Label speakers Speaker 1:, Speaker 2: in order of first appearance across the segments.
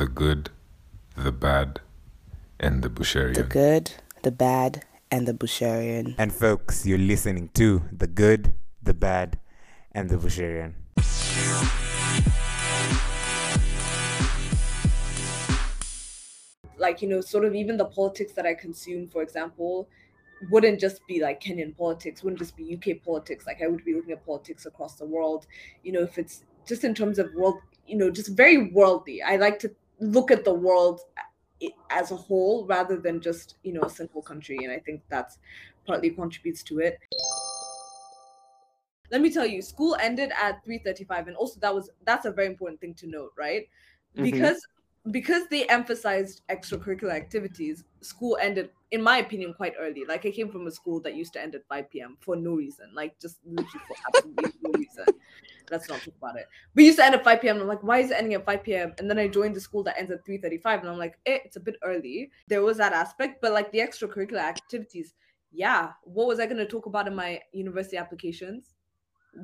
Speaker 1: the good, the bad, and the Busharian.
Speaker 2: The good, the bad, and the Busharian.
Speaker 3: And folks, you're listening to The Good, the Bad, and the Busharian.
Speaker 4: Like, you know, sort of even the politics that I consume, for example, wouldn't just be like Kenyan politics, wouldn't just be UK politics. Like I would be looking at politics across the world. You know, if it's just in terms of world, you know, just very worldly. I like to look at the world as a whole rather than just you know a single country, and I think that's partly contributes to it. Let me tell you, school ended at 3:35, and also that was that's a very important thing to note, right? Mm-hmm. Because because they emphasized extracurricular activities, school ended, in my opinion, quite early. Like I came from a school that used to end at 5 p.m. for no reason, like just literally for absolutely no reason. Let's not talk about it. We used to end at 5 p.m. I'm like, why is it ending at 5 p.m.? And then I joined the school that ends at 3:35, and I'm like, eh, it's a bit early. There was that aspect, but like the extracurricular activities, yeah. What was I going to talk about in my university applications?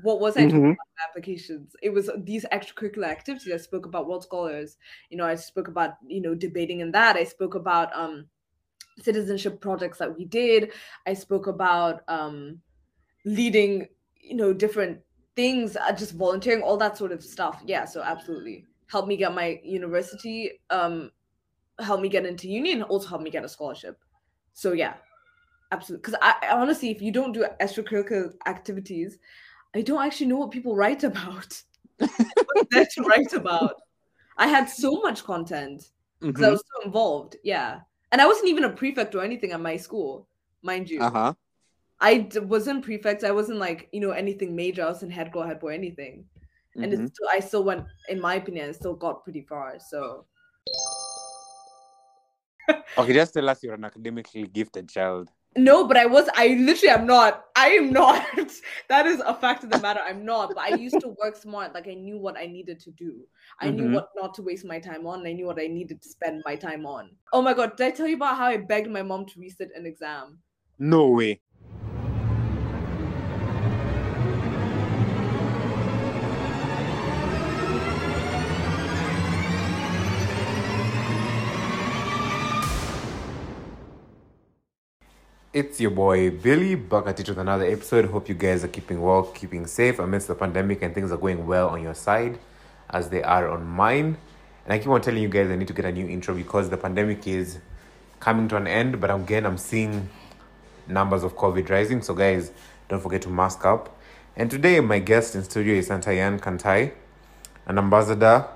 Speaker 4: what was I mm-hmm. talking about applications? It was these extracurricular activities. I spoke about world scholars. You know, I spoke about you know debating in that. I spoke about um, citizenship projects that we did. I spoke about um, leading you know different things, uh, just volunteering, all that sort of stuff. Yeah, so absolutely help me get my university, um, help me get into union, also help me get a scholarship. So yeah, absolutely. Because I, I honestly, if you don't do extracurricular activities, I don't actually know what people write about. There to write about? I had so much content because mm-hmm. I was so involved. Yeah. And I wasn't even a prefect or anything at my school, mind you.
Speaker 3: Uh-huh.
Speaker 4: I d- wasn't prefect. I wasn't like, you know, anything major. I wasn't head girl, head boy, anything. Mm-hmm. And it's still, I still went, in my opinion, I still got pretty far. So.
Speaker 3: okay, just tell us you're an academically gifted child.
Speaker 4: No, but I was. I literally am not. I am not. that is a fact of the matter. I'm not. But I used to work smart. Like I knew what I needed to do. I mm-hmm. knew what not to waste my time on. I knew what I needed to spend my time on. Oh my god! Did I tell you about how I begged my mom to resit an exam?
Speaker 3: No way. It's your boy Billy back at it with another episode. Hope you guys are keeping well, keeping safe amidst the pandemic, and things are going well on your side as they are on mine. And I keep on telling you guys I need to get a new intro because the pandemic is coming to an end. But again, I'm seeing numbers of COVID rising. So, guys, don't forget to mask up. And today, my guest in studio is Santayian Kantai, an ambassador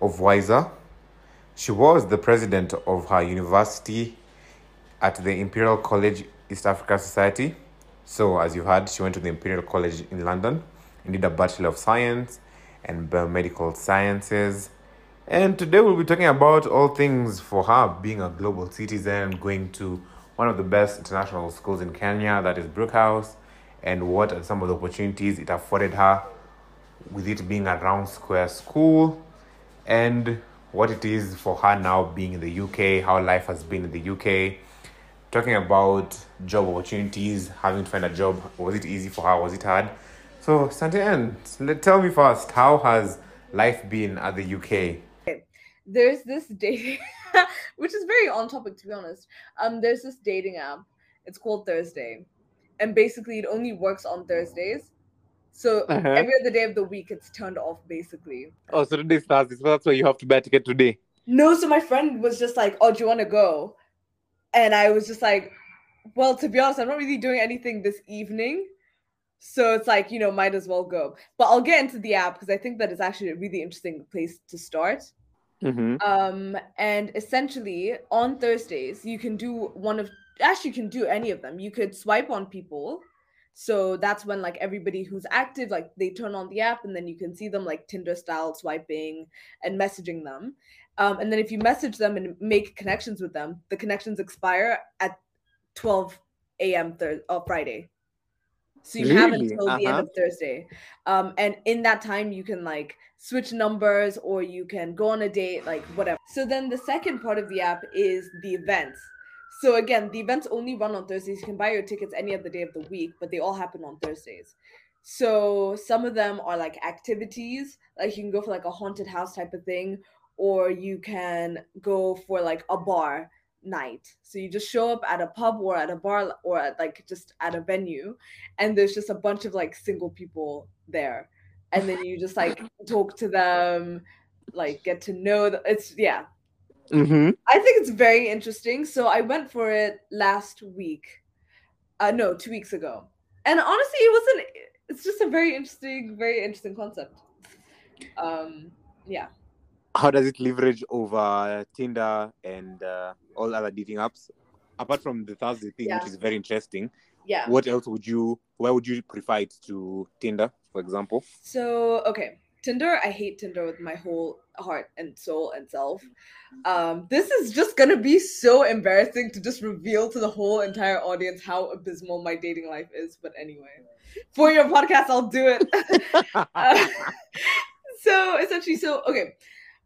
Speaker 3: of Wiser. She was the president of her university at the Imperial College East Africa Society. So, as you heard, she went to the Imperial College in London and did a Bachelor of Science and Biomedical Sciences. And today we'll be talking about all things for her being a global citizen, going to one of the best international schools in Kenya, that is Brookhouse, and what are some of the opportunities it afforded her with it being a round square school, and what it is for her now being in the UK, how life has been in the UK, talking about job opportunities, having to find a job. Was it easy for her? Was it hard? So, Santian, let, tell me first, how has life been at the UK?
Speaker 4: There's this dating, which is very on topic to be honest. Um, there's this dating app. It's called Thursday, and basically it only works on Thursdays. So uh-huh. every other day of the week, it's turned off basically.
Speaker 3: Oh, so today starts. So that's why you have to buy a ticket today.
Speaker 4: No, so my friend was just like, "Oh, do you want to go?" and I was just like, well, to be honest, I'm not really doing anything this evening. So it's like, you know, might as well go. But I'll get into the app because I think that it's actually a really interesting place to start. Mm-hmm. Um, and essentially on Thursdays, you can do one of actually you can do any of them. You could swipe on people. So that's when like everybody who's active, like they turn on the app and then you can see them like Tinder style swiping and messaging them. Um, and then if you message them and make connections with them, the connections expire at 12 a.m. Thur- uh, Friday. So you really? have until uh-huh. the end of uh-huh. Thursday. Um, and in that time, you can like switch numbers or you can go on a date, like whatever. So then the second part of the app is the events. So again, the events only run on Thursdays. You can buy your tickets any other day of the week, but they all happen on Thursdays. So some of them are like activities, like you can go for like a haunted house type of thing, or you can go for like a bar night. So you just show up at a pub or at a bar or at like just at a venue and there's just a bunch of like single people there. And then you just like talk to them, like get to know them. It's yeah.
Speaker 3: Mm-hmm.
Speaker 4: I think it's very interesting. So I went for it last week. Uh no, two weeks ago. And honestly, it wasn't it's just a very interesting, very interesting concept. Um yeah.
Speaker 3: How does it leverage over Tinder and uh, all other dating apps? Apart from the Thursday thing,
Speaker 4: Yeah.
Speaker 3: which is very interesting,
Speaker 4: Yeah.
Speaker 3: what else would you? Where would you prefer it to Tinder, for example?
Speaker 4: So okay, Tinder. I hate Tinder with my whole heart and soul and self. Um, this is just gonna be so embarrassing to just reveal to the whole entire audience how abysmal my dating life is. But anyway, for your podcast, I'll do it. Uh, so essentially, so okay,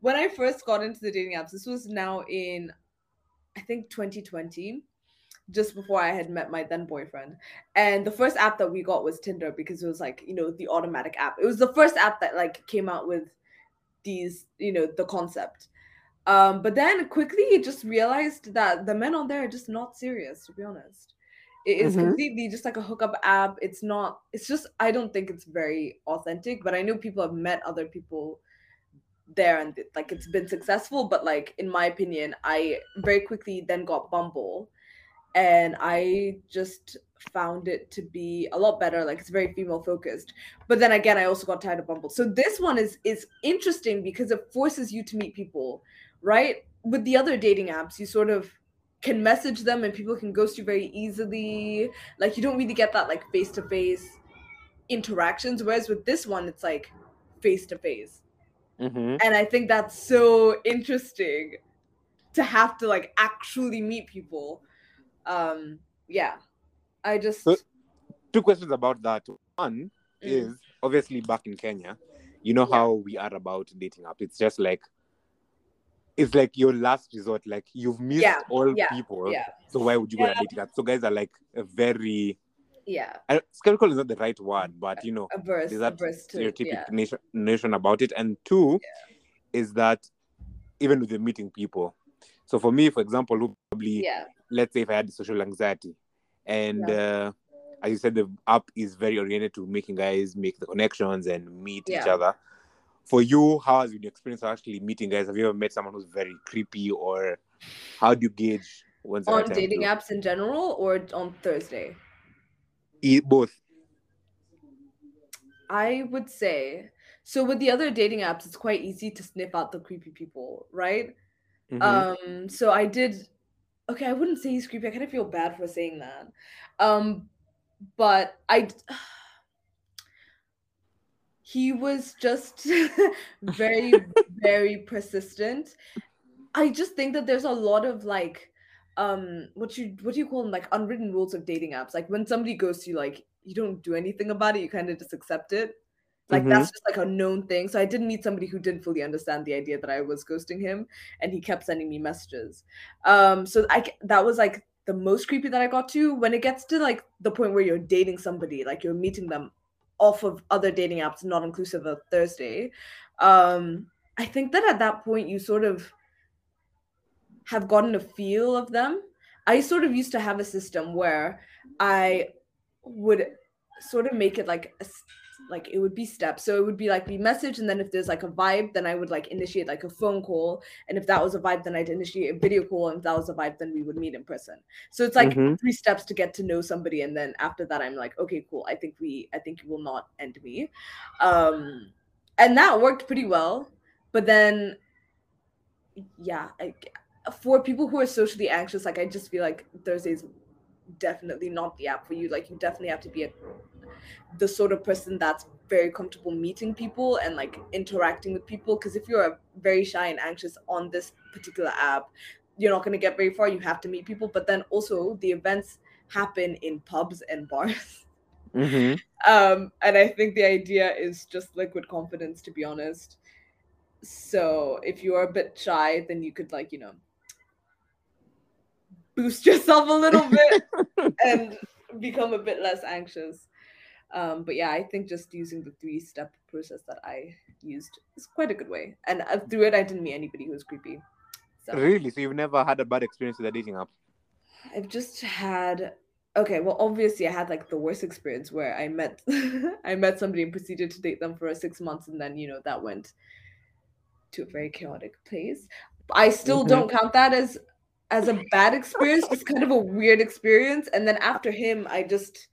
Speaker 4: when I first got into the dating apps, this was now in, I think 2020, just before I had met my then boyfriend. And the first app that we got was Tinder because it was like you know the automatic app. It was the first app that like came out with these you know the concept. Um, but then quickly just realized that the men on there are just not serious. To be honest, it is
Speaker 3: Mhm.
Speaker 4: completely just like a hookup app. It's not. It's just I don't think it's very authentic. But I know people have met other people there and like it's been successful. But like in my opinion, I very quickly then got Bumble, and I just found it to be a lot better. Like it's very female focused. But then again, I also got tired of Bumble. So this one is is interesting because it forces you to meet people, right? With the other dating apps, you sort of can message them and people can ghost you very easily. Like you don't really get that like face to face interactions. Whereas with this one, it's like face to face.
Speaker 3: Mm-hmm.
Speaker 4: And I think that's so interesting to have to like actually meet people. Um, yeah. I just
Speaker 3: So- Two questions about that. One
Speaker 4: Mm.
Speaker 3: is obviously back in Kenya, you know
Speaker 4: Yeah.
Speaker 3: how we are about dating app. It's just like it's like your last resort. Like you've missed
Speaker 4: Yeah,
Speaker 3: all
Speaker 4: yeah,
Speaker 3: people. So why would you go
Speaker 4: Yeah.
Speaker 3: on a dating app? So guys are like a very
Speaker 4: yeah,
Speaker 3: I, skeptical is not the right word, but you know,
Speaker 4: averse,
Speaker 3: there's that
Speaker 4: averse to
Speaker 3: stereotypic
Speaker 4: yeah,
Speaker 3: notion about it. And two is that even with the meeting people. So for me, for example, who probably
Speaker 4: yeah,
Speaker 3: let's say if I had social anxiety, and uh, as you said, the app is very oriented to making guys make the connections and meet each other. For you, how has been your experience actually meeting guys? Have you ever met someone who's very creepy, or how do you gauge when's
Speaker 4: on dating apps in general or on Thursday?
Speaker 3: E- both.
Speaker 4: I would say so. With the other dating apps, it's quite easy to sniff out the creepy people, right?
Speaker 3: Mhm.
Speaker 4: Um, so I did. Okay, I wouldn't say he's creepy. I kind of feel bad for saying that. Um, but I. He was just very, very persistent. I just think that there's a lot of like, um, what you what do you call them? Like unwritten rules of dating apps. Like when somebody goes to you, like you don't do anything about it. You kind of just accept it. Like
Speaker 3: Mhm.
Speaker 4: that's just like a known thing. So I did meet somebody who didn't fully understand the idea that I was ghosting him, and he kept sending me messages. Um, so i that was like the most creepy that I got to. When it gets to like the point where you're dating somebody, like you're meeting them off of other dating apps, not inclusive of Thursday. Um, I think that at that point you sort of have gotten a feel of them. I sort of used to have a system where I would sort of make it like a, like it would be steps. So it would be like we message, and then if there's like a vibe, then I would like initiate like a phone call, and if that was a vibe, then I'd initiate a video call, and if that was a vibe, then we would meet in person. So it's like
Speaker 3: Mhm.
Speaker 4: three steps to get to know somebody, and then after that, I'm like, okay, cool. I think we, I think you will not end me, um, and that worked pretty well. But then, yeah, I, for people who are socially anxious, like I just feel like Thursday's definitely not the app for you. Like you definitely have to be a, the sort of person that's very comfortable meeting people and like interacting with people. Because if you're very shy and anxious on this particular app, you're not going to get very far. You have to meet people. But then also the events happen in pubs and bars.
Speaker 3: Mhm.
Speaker 4: um and i think the idea is just liquid confidence to be honest so if you are a bit shy then you could like you know boost yourself a little bit and become a bit less anxious Um, but yeah, I think just using the three step process that I used is quite a good way. And uh, through it, I didn't meet anybody who was creepy. So
Speaker 3: Really? So you've never had a bad experience with a dating app?
Speaker 4: I've just had okay, well obviously I had like the worst experience where I met I met somebody and proceeded to date them for six months and then you know that went to a very chaotic place. I still
Speaker 3: Mhm.
Speaker 4: don't count that as as a bad experience, it's kind of a weird experience. And then after him, I just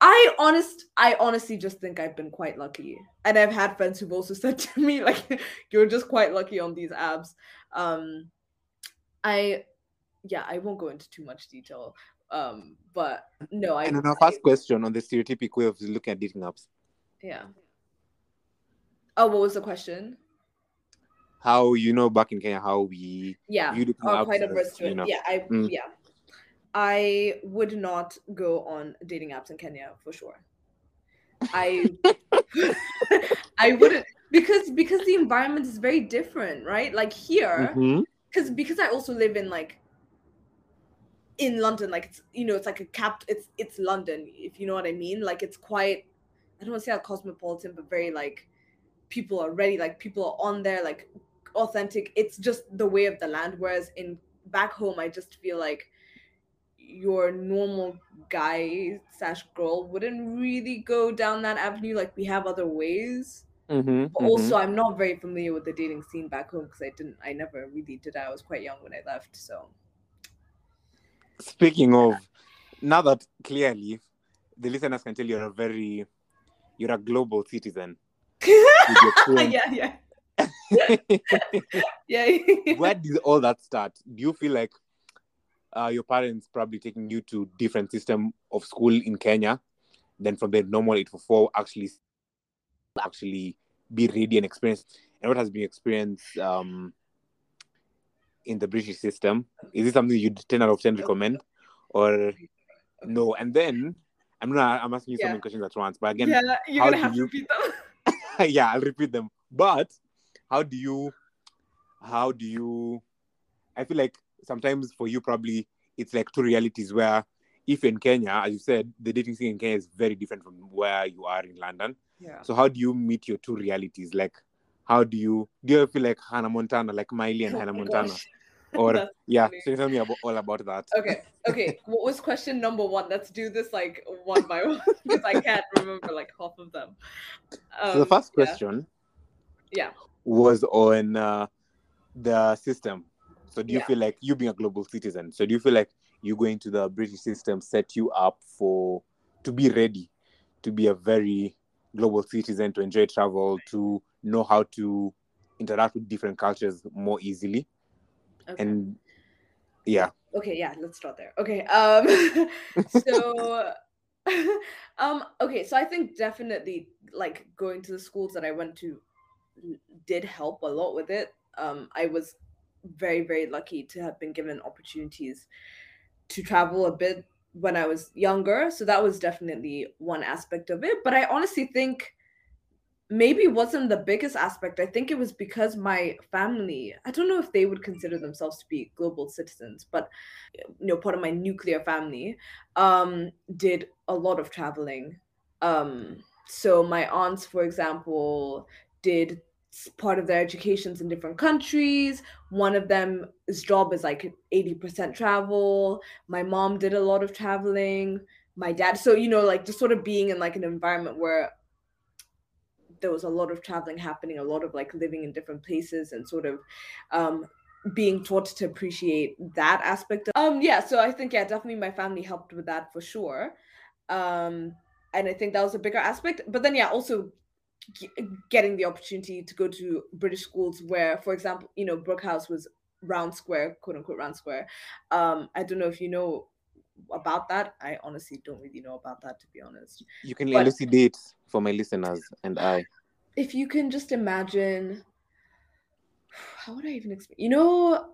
Speaker 4: I honest I honestly just think I've been quite lucky. And I've had friends who've also said to me, like, you're just quite lucky on these apps. Um I yeah, I won't go into too much detail. Um, but no, I
Speaker 3: And our
Speaker 4: I-
Speaker 3: first question on the stereotypic way of looking at dating apps,
Speaker 4: yeah. Oh, what was the question?
Speaker 3: How you know back in Kenya how we
Speaker 4: Yeah.
Speaker 3: view dating
Speaker 4: Oh, quite averse to
Speaker 3: you know,
Speaker 4: Yeah, I
Speaker 3: Mm.
Speaker 4: yeah. I would not go on dating apps in Kenya for sure. I I wouldn't because because the environment is very different, right? Like here, because because I also live in like in London, like it's you know it's like a cap. It's it's London, if you know what I mean. Like it's quite I don't want to say how cosmopolitan, but very like people are ready. Like people are on there, like authentic. It's just the way of the land. Whereas in back home, I just feel like your normal guy slash girl wouldn't really go down that avenue. Like we have other ways.
Speaker 3: Mhm,
Speaker 4: But
Speaker 3: mhm.
Speaker 4: also, I'm not very familiar with the dating scene back home because I didn't, I never really did. I was quite young when I left, so
Speaker 3: Speaking of, now that clearly the listeners can tell you're a very, you're a global citizen. with your friends.
Speaker 4: yeah, yeah, yeah.
Speaker 3: Where did all that start? Do you feel like uh, your parents probably taking you to different system of school in Kenya, then from the normal eight four four actually actually be ready and experience, and what has been experienced um, in the British system? Is it something you'd ten out of ten recommend, or no? And then I'm not. I'm asking you so many questions at once, but again,
Speaker 4: yeah, you're gonna have to repeat them.
Speaker 3: yeah, I'll repeat them. But how do you how do you I feel like sometimes for you probably it's like two realities where if in Kenya, as you said, the dating scene in Kenya is very different from where you are in London.
Speaker 4: Yeah.
Speaker 3: So how do you meet your two realities? Like how do you do you feel like Hannah Montana, like Miley and
Speaker 4: Oh
Speaker 3: Hannah Montana?
Speaker 4: gosh.
Speaker 3: Or yeah,
Speaker 4: funny.
Speaker 3: so you tell me about all about that.
Speaker 4: Okay, okay. What was question number one? Let's do this like one by one because I can't remember like half of them. Um,
Speaker 3: so the first
Speaker 4: yeah.
Speaker 3: question
Speaker 4: Yeah.
Speaker 3: Was on uh, the system. So do you
Speaker 4: Yeah.
Speaker 3: feel like you being a global citizen? So do you feel like you going to the British system set you up for to be ready to be a very global citizen, to enjoy travel, to know how to interact with different cultures more easily?
Speaker 4: Okay.
Speaker 3: And yeah,
Speaker 4: okay yeah let's start there okay um so um okay so i think definitely like going to the schools that i went to did help a lot with it um i was very very lucky to have been given opportunities to travel a bit when i was younger so that was definitely one aspect of it but i honestly think maybe wasn't the biggest aspect. I think it was because my family, I don't know if they would consider themselves to be global citizens, but you know, part of my nuclear family um did a lot of traveling. Um so my aunts, for example, did part of their educations in different countries. One of them's job is like 80% travel. My mom did a lot of traveling. My dad, so you know, like just sort of being in like an environment where there was a lot of traveling happening, a lot of like living in different places and sort of um being taught to appreciate that aspect of um yeah so i think yeah definitely my family helped with that for sure um and i think that was a bigger aspect but then yeah also getting the opportunity to go to british schools where for example you know brookhouse was round square quote unquote round square. Um i don't know if you know about that. I honestly don't really know about that to be honest.
Speaker 3: You can
Speaker 4: But-
Speaker 3: elucidate for my listeners and I.
Speaker 4: if you can just imagine how would i even explain you know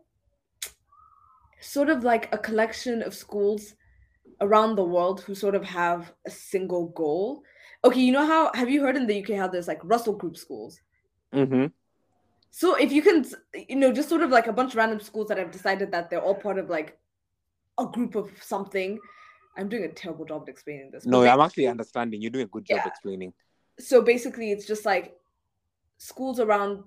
Speaker 4: sort of like a collection of schools around the world who sort of have a single goal okay you know how have you heard in the uk how there's like russell group schools
Speaker 3: Mm-hmm.
Speaker 4: so if you can you know just sort of like a bunch of random schools that have decided that they're all part of like a group of something I'm doing a terrible job explaining this.
Speaker 3: No, I'm actually understanding. You're doing a good job
Speaker 4: Yeah.
Speaker 3: explaining.
Speaker 4: so basically it's just like schools around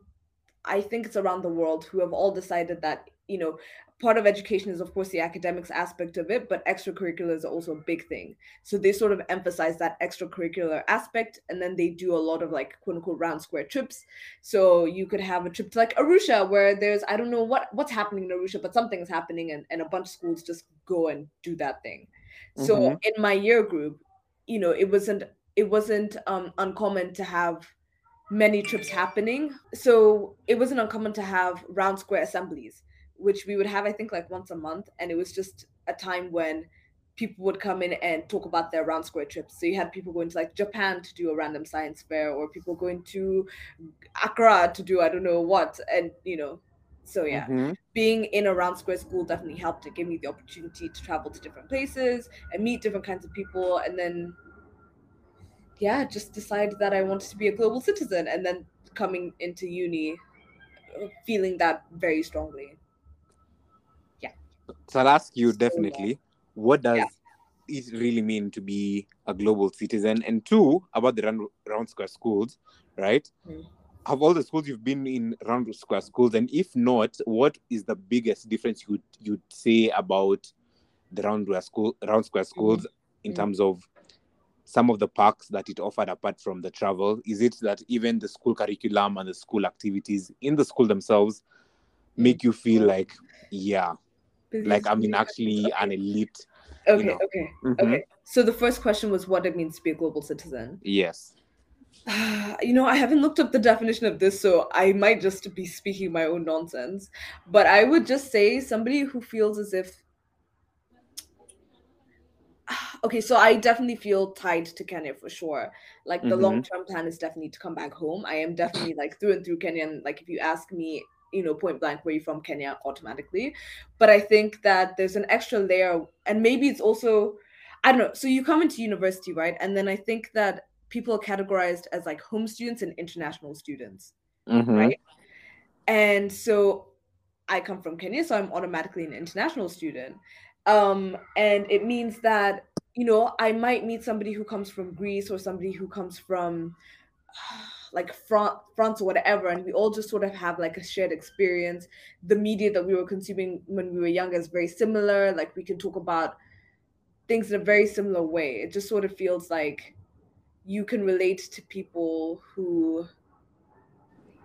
Speaker 4: i think it's around the world who have all decided that you know part of education is of course the academics aspect of it but extracurricular is also a big thing so they sort of emphasize that extracurricular aspect and then they do a lot of like quote unquote round square trips so you could have a trip to like arusha where there's i don't know what what's happening in arusha but something's happening and, and a bunch of schools just go and do that thing so
Speaker 3: Mhm.
Speaker 4: in my year group you know it wasn't it wasn't um, uncommon to have many trips happening. So it wasn't uncommon to have round square assemblies, which we would have, I think, like once a month. And it was just a time when people would come in and talk about their round square trips. So you had people going to like Japan to do a random science fair, or people going to Accra to do I don't know what. And, you know, so yeah
Speaker 3: Mhm.
Speaker 4: being in a round square school definitely helped. It gave me the opportunity to travel to different places and meet different kinds of people, and then yeah, just decide that I wanted to be a global citizen, and then coming into uni, uh, feeling that very strongly.
Speaker 3: So I'll ask you definitely, what does
Speaker 4: yeah.
Speaker 3: it really mean to be a global citizen? And two, about the round, round square schools, right?
Speaker 4: Mm.
Speaker 3: Of all the schools you've been in round square schools, and if not, what is the biggest difference you'd you'd say about the round square school round square schools in
Speaker 4: Mm.
Speaker 3: terms of some of the perks that it offered apart from the travel? Is it that even the school curriculum and the school activities in the school themselves make you feel like, yeah, like I'm in actually an elite.
Speaker 4: Okay,
Speaker 3: know.
Speaker 4: okay,
Speaker 3: Mhm.
Speaker 4: okay. So the first question was what it means to be a global citizen.
Speaker 3: Yes.
Speaker 4: you know, I haven't looked up the definition of this, so I might just be speaking my own nonsense. But I would just say somebody who feels as if. Okay, so I definitely feel tied to Kenya for sure. Like the
Speaker 3: Mhm.
Speaker 4: long term plan is definitely to come back home. I am definitely like through and through Kenyan. Like if you ask me, you know, point blank, where you're from Kenya, automatically. But I think that there's an extra layer, and maybe it's also, I don't know. So you come into university, right? And then I think that people are categorized as like home students and international students,
Speaker 3: Mhm.
Speaker 4: right? And so I come from Kenya, so I'm automatically an international student. Um, and it means that, you know, I might meet somebody who comes from Greece or somebody who comes from like Fran- fronts or whatever, and we all just sort of have like a shared experience. The media that we were consuming when we were younger is very similar. Like we can talk about things in a very similar way. It just sort of feels like you can relate to people who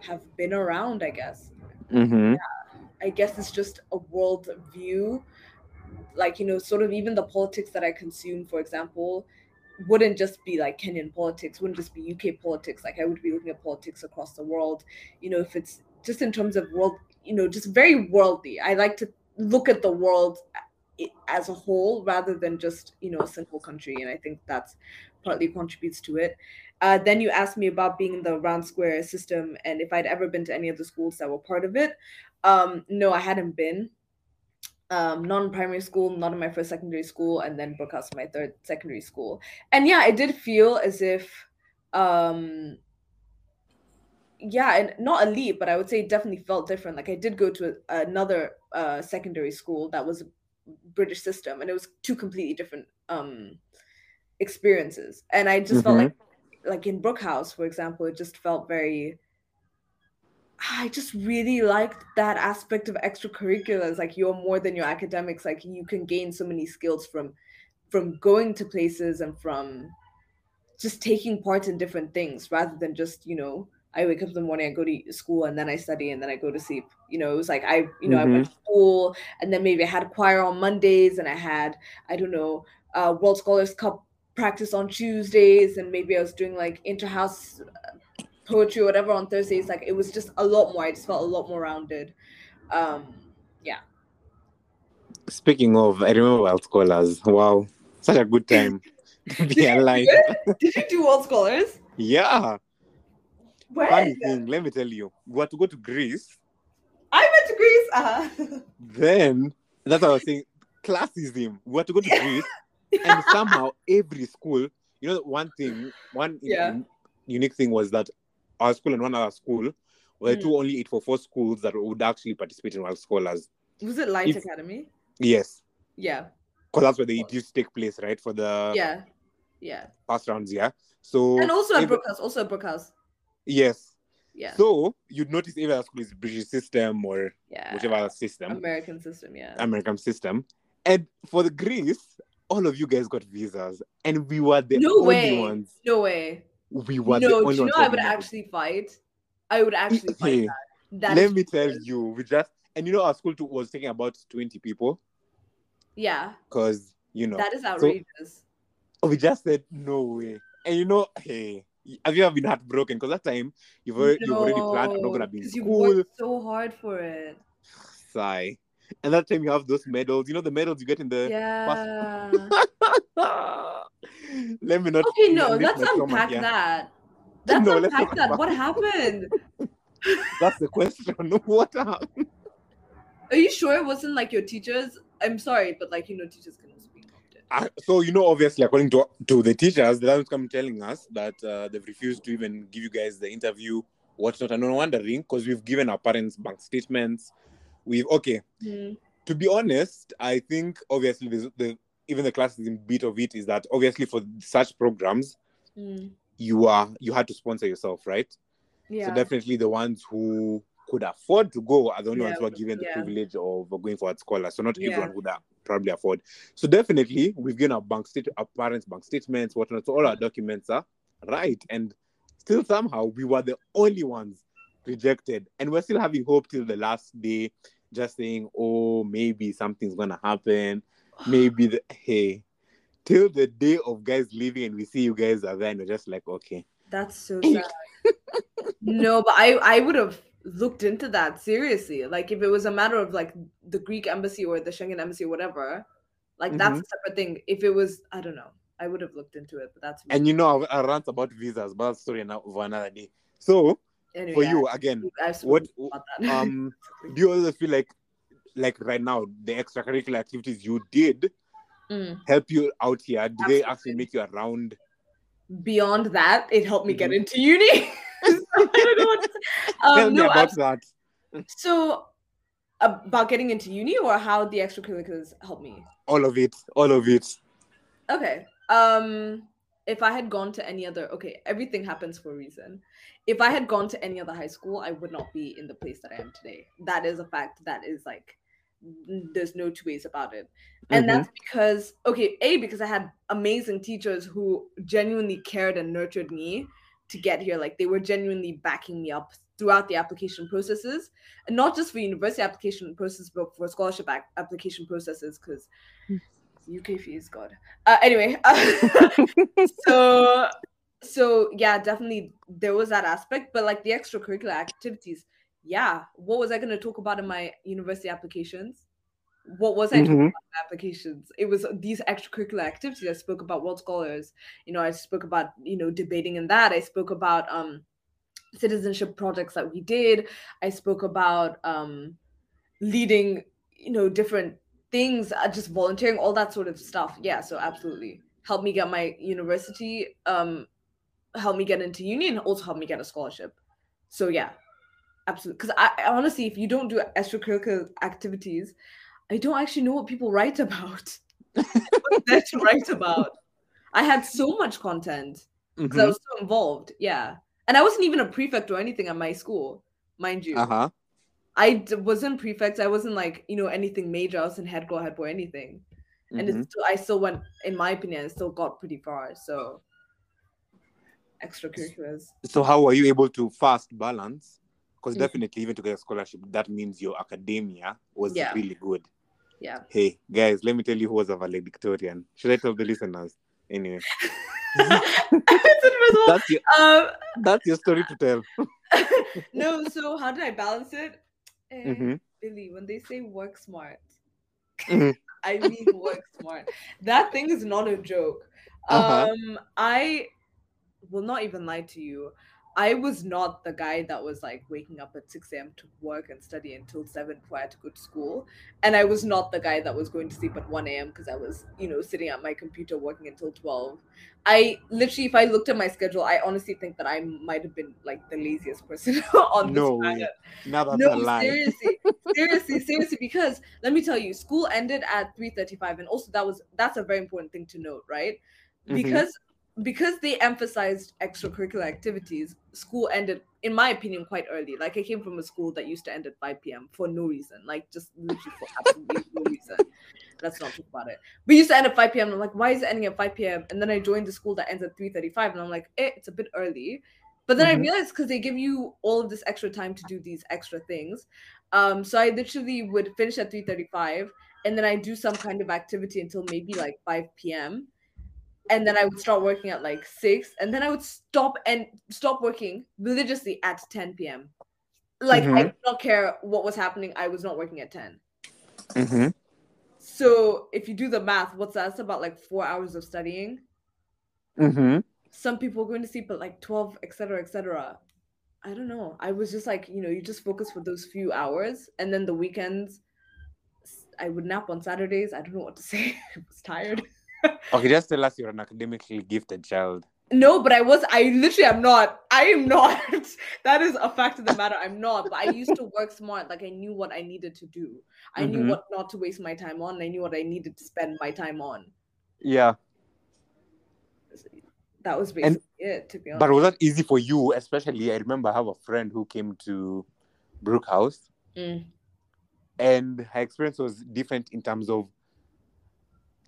Speaker 4: have been around, I guess.
Speaker 3: Mhm.
Speaker 4: I guess it's just a world view. Like, you know, sort of even the politics that I consume, for example, wouldn't just be like Kenyan politics, wouldn't just be UK politics. Like, I would be looking at politics across the world. You know, if it's just in terms of world, you know, just very worldly. I like to look at the world as a whole rather than just, you know, a single country. And I think that's partly contributes to it. Uh, then you asked me about being in the round square system and if I'd ever been to any of the schools that were part of it. Um, no, I hadn't been. Um, not in primary school, not in my first secondary school, and then Brookhouse my third secondary school. And yeah, I did feel as if, um, yeah, and not elite, but I would say it definitely felt different. Like I did go to a, another uh, secondary school that was a British system, and it was two completely different um, experiences. And I just felt
Speaker 3: Mhm.
Speaker 4: like, like in Brookhouse, for example, it just felt very I just really liked that aspect of extracurriculars. Like you're more than your academics. Like you can gain so many skills from from going to places and from just taking part in different things rather than just, you know, I wake up in the morning, I go to school and then I study and then I go to sleep. You know, it was like I, you know, I went to school and then maybe I had choir on Mondays and I had, I don't know, uh World Scholars Cup practice on Tuesdays and maybe I was doing like interhouse uh, poetry or whatever on Thursdays. Like it was just a lot more. I just felt a lot more rounded. Um, yeah.
Speaker 3: Speaking of, I remember World Scholars. Wow, such a good time to be alive.
Speaker 4: Did you do World Scholars?
Speaker 3: Yeah.
Speaker 4: Where?
Speaker 3: Funny thing, let me tell you, we had to go to Greece.
Speaker 4: I went to Greece. Uh-huh.
Speaker 3: Then that's what I was saying. Classism. We had to go to Greece, and somehow every school, you know, one thing, one
Speaker 4: Yeah.
Speaker 3: unique thing was that our school and one other school were
Speaker 4: Mm.
Speaker 3: two only eight for four schools that would actually participate in World Scholars.
Speaker 4: Was it Light
Speaker 3: If-
Speaker 4: Academy?
Speaker 3: Yes.
Speaker 4: Yeah.
Speaker 3: because that's where the used to take place, right? For the
Speaker 4: yeah, yeah.
Speaker 3: past rounds, yeah. So
Speaker 4: And also at
Speaker 3: if-
Speaker 4: Brookhouse, also at Brookhouse.
Speaker 3: yes.
Speaker 4: Yeah,
Speaker 3: So you'd notice if that school is British system or
Speaker 4: yeah.
Speaker 3: whichever system,
Speaker 4: American system, yeah.
Speaker 3: American system. And for the Greece, all of you guys got visas, and we were the
Speaker 4: No
Speaker 3: only
Speaker 4: way.
Speaker 3: ones.
Speaker 4: no way.
Speaker 3: We were the
Speaker 4: No,
Speaker 3: only
Speaker 4: do you know I would actually fight? I would actually fight that. That
Speaker 3: Let me tell you, we just and you know our school too was taking about twenty people
Speaker 4: Yeah,
Speaker 3: because you know
Speaker 4: that is outrageous.
Speaker 3: we just said no way. And you know, hey, have you ever been heartbroken? Because that time you've already, you've already planned, I'm not gonna be in
Speaker 4: 'cause you
Speaker 3: school.
Speaker 4: worked so hard for it.
Speaker 3: Sigh. And that time you have those medals. You know the medals you get in the.
Speaker 4: Yeah.
Speaker 3: Let me not.
Speaker 4: Okay, no, let's unpack that. Let's
Speaker 3: No, let's
Speaker 4: unpack that.
Speaker 3: unpack
Speaker 4: What happened?
Speaker 3: That's the question. what happened?
Speaker 4: Are you sure it wasn't like your teachers? I'm sorry, but like you know, teachers can also be.
Speaker 3: Uh, so you know, obviously, according to to the teachers, the ones come telling us that uh, they've refused to even give you guys the interview, whatnot. And I'm wondering because we've given our parents bank statements. We've okay.
Speaker 4: Hmm.
Speaker 3: To be honest, I think obviously there's the even the classism bit of it is that obviously for such programs
Speaker 4: Hmm.
Speaker 3: you are you had to sponsor yourself, right?
Speaker 4: Yeah.
Speaker 3: So definitely the ones who could afford to go are the only
Speaker 4: Yeah,
Speaker 3: ones who are given the
Speaker 4: yeah.
Speaker 3: privilege of going for a scholar. So not
Speaker 4: Yeah.
Speaker 3: everyone would probably afford. So definitely we've given our bank state our parents' bank statements, whatnot. So all our documents are right. And still somehow we were the only ones rejected. And we're still having hope till the last day, just saying, oh, maybe something's gonna happen. Maybe the hey. Till the day of guys leaving and we see you guys are there and we're just like, okay.
Speaker 4: That's so sad. no, but I I would have looked into that seriously. Like if it was a matter of like the Greek embassy or the Schengen embassy or whatever, like that's
Speaker 3: Mhm.
Speaker 4: a separate thing. If it was, I don't know. I would have looked into it, but that's me.
Speaker 3: And you know, I, I rant about visas, but that's story now for another day. So
Speaker 4: anyway,
Speaker 3: for you again,
Speaker 4: I've
Speaker 3: what
Speaker 4: about that.
Speaker 3: um do you also feel like like right now the extracurricular activities you did
Speaker 4: Mm.
Speaker 3: help you out here? Do they actually make you around?
Speaker 4: Beyond that, it helped me get
Speaker 3: Mhm.
Speaker 4: into uni. So I don't know what to.
Speaker 3: Tell
Speaker 4: Um,
Speaker 3: me
Speaker 4: no,
Speaker 3: about that.
Speaker 4: so about getting into uni or how the extracurriculars helped me.
Speaker 3: All of it. All of it.
Speaker 4: Okay. Um if I had gone to any other okay, everything happens for a reason. If I had gone to any other high school, I would not be in the place that I am today. That is a fact. That is like there's no two ways about it. And
Speaker 3: Mhm.
Speaker 4: that's because okay, A, because I had amazing teachers who genuinely cared and nurtured me to get here. Like they were genuinely backing me up throughout the application processes. And not just for university application process, but for scholarship ac- application processes, because UK fees, God. Uh, anyway, so so yeah, definitely there was that aspect, but like the extracurricular activities, yeah. What was I going to talk about in my university applications? What was I talking
Speaker 3: Mhm.
Speaker 4: about in my applications? It was these extracurricular activities. I spoke about world scholars. You know, I spoke about you know debating in that. I spoke about um citizenship projects that we did. I spoke about um leading you know different things uh, just volunteering all that sort of stuff yeah so absolutely help me get my university um help me get into union, also help me get a scholarship so yeah absolutely because I, I honestly if you don't do extracurricular activities i don't actually know what people write about what's there to write about i had so much content because i
Speaker 3: Mhm.
Speaker 4: was so involved yeah and i wasn't even a prefect or anything at my school mind you
Speaker 3: Uh-huh.
Speaker 4: I d- wasn't prefect. I wasn't like you know anything major. I wasn't head girl, head boy, anything. And
Speaker 3: Mhm.
Speaker 4: it's still, I still went, in my opinion, I still got pretty far. So extracurriculars.
Speaker 3: So how were you able to fast balance? Because
Speaker 4: Mhm.
Speaker 3: definitely even to get a scholarship, that means your academia was
Speaker 4: Yeah.
Speaker 3: really good.
Speaker 4: Yeah.
Speaker 3: Hey guys, let me tell you who was a valedictorian. Should I tell the listeners? Anyway, that's your
Speaker 4: um,
Speaker 3: that's your story to tell.
Speaker 4: no, so how did I balance it? Eh,
Speaker 3: Mhm.
Speaker 4: Billy, when they say work smart,
Speaker 3: Mhm.
Speaker 4: I mean work smart. That thing is not a joke.
Speaker 3: Uh-huh.
Speaker 4: Um, I will not even lie to you. I was not the guy that was like waking up at 6 a.m. to work and study until 7 before I had to go to school. And I was not the guy that was going to sleep at 1 a.m. because I was, you know, sitting at my computer working until 12. I literally, if I looked at my schedule, I honestly think that I might have been like the laziest person on this
Speaker 3: No
Speaker 4: planet.
Speaker 3: Now that's
Speaker 4: no,
Speaker 3: a lie.
Speaker 4: seriously. seriously, seriously, because let me tell you, school ended at 3:35, and also that was that's a very important thing to note, right?
Speaker 3: Mhm.
Speaker 4: Because because they emphasized extracurricular activities, school ended, in my opinion, quite early. Like I came from a school that used to end at 5 p.m. for no reason, like just literally for absolutely no reason. Let's not talk about it. We used to end at 5 p.m. I'm like, why is it ending at 5 p.m.? And then I joined the school that ends at 3:35, and I'm like, eh, it's a bit early. But then
Speaker 3: Mhm.
Speaker 4: I realized because they give you all of this extra time to do these extra things. Um, so I literally would finish at 3:35, and then I do some kind of activity until maybe like 5 p.m. And then I would start working at like six, and then I would stop and stop working religiously at 10 p.m. Like I
Speaker 3: Mhm.
Speaker 4: did not care what was happening, I was not working at 10.
Speaker 3: Mhm.
Speaker 4: So if you do the math, what's that? That's about like four hours of studying.
Speaker 3: Mhm.
Speaker 4: Some people are going to sleep at like 12, etc., etc. I don't know. I was just like, you know, you just focus for those few hours, and then the weekends, I would nap on Saturdays. I don't know what to say. I was tired.
Speaker 3: Okay, just tell us you're an academically gifted child.
Speaker 4: No, but I was. I literally am not. I am not. that is a fact of the matter. I'm not. But I used to work smart. Like I knew what I needed to do. I knew
Speaker 3: Mhm.
Speaker 4: what not to waste my time on. I knew what I needed to spend my time on.
Speaker 3: Yeah.
Speaker 4: That was basically it. To be honest.
Speaker 3: But was that easy for you? Especially, I remember I have a friend who came to Brookhouse,
Speaker 4: Mm.
Speaker 3: and her experience was different in terms of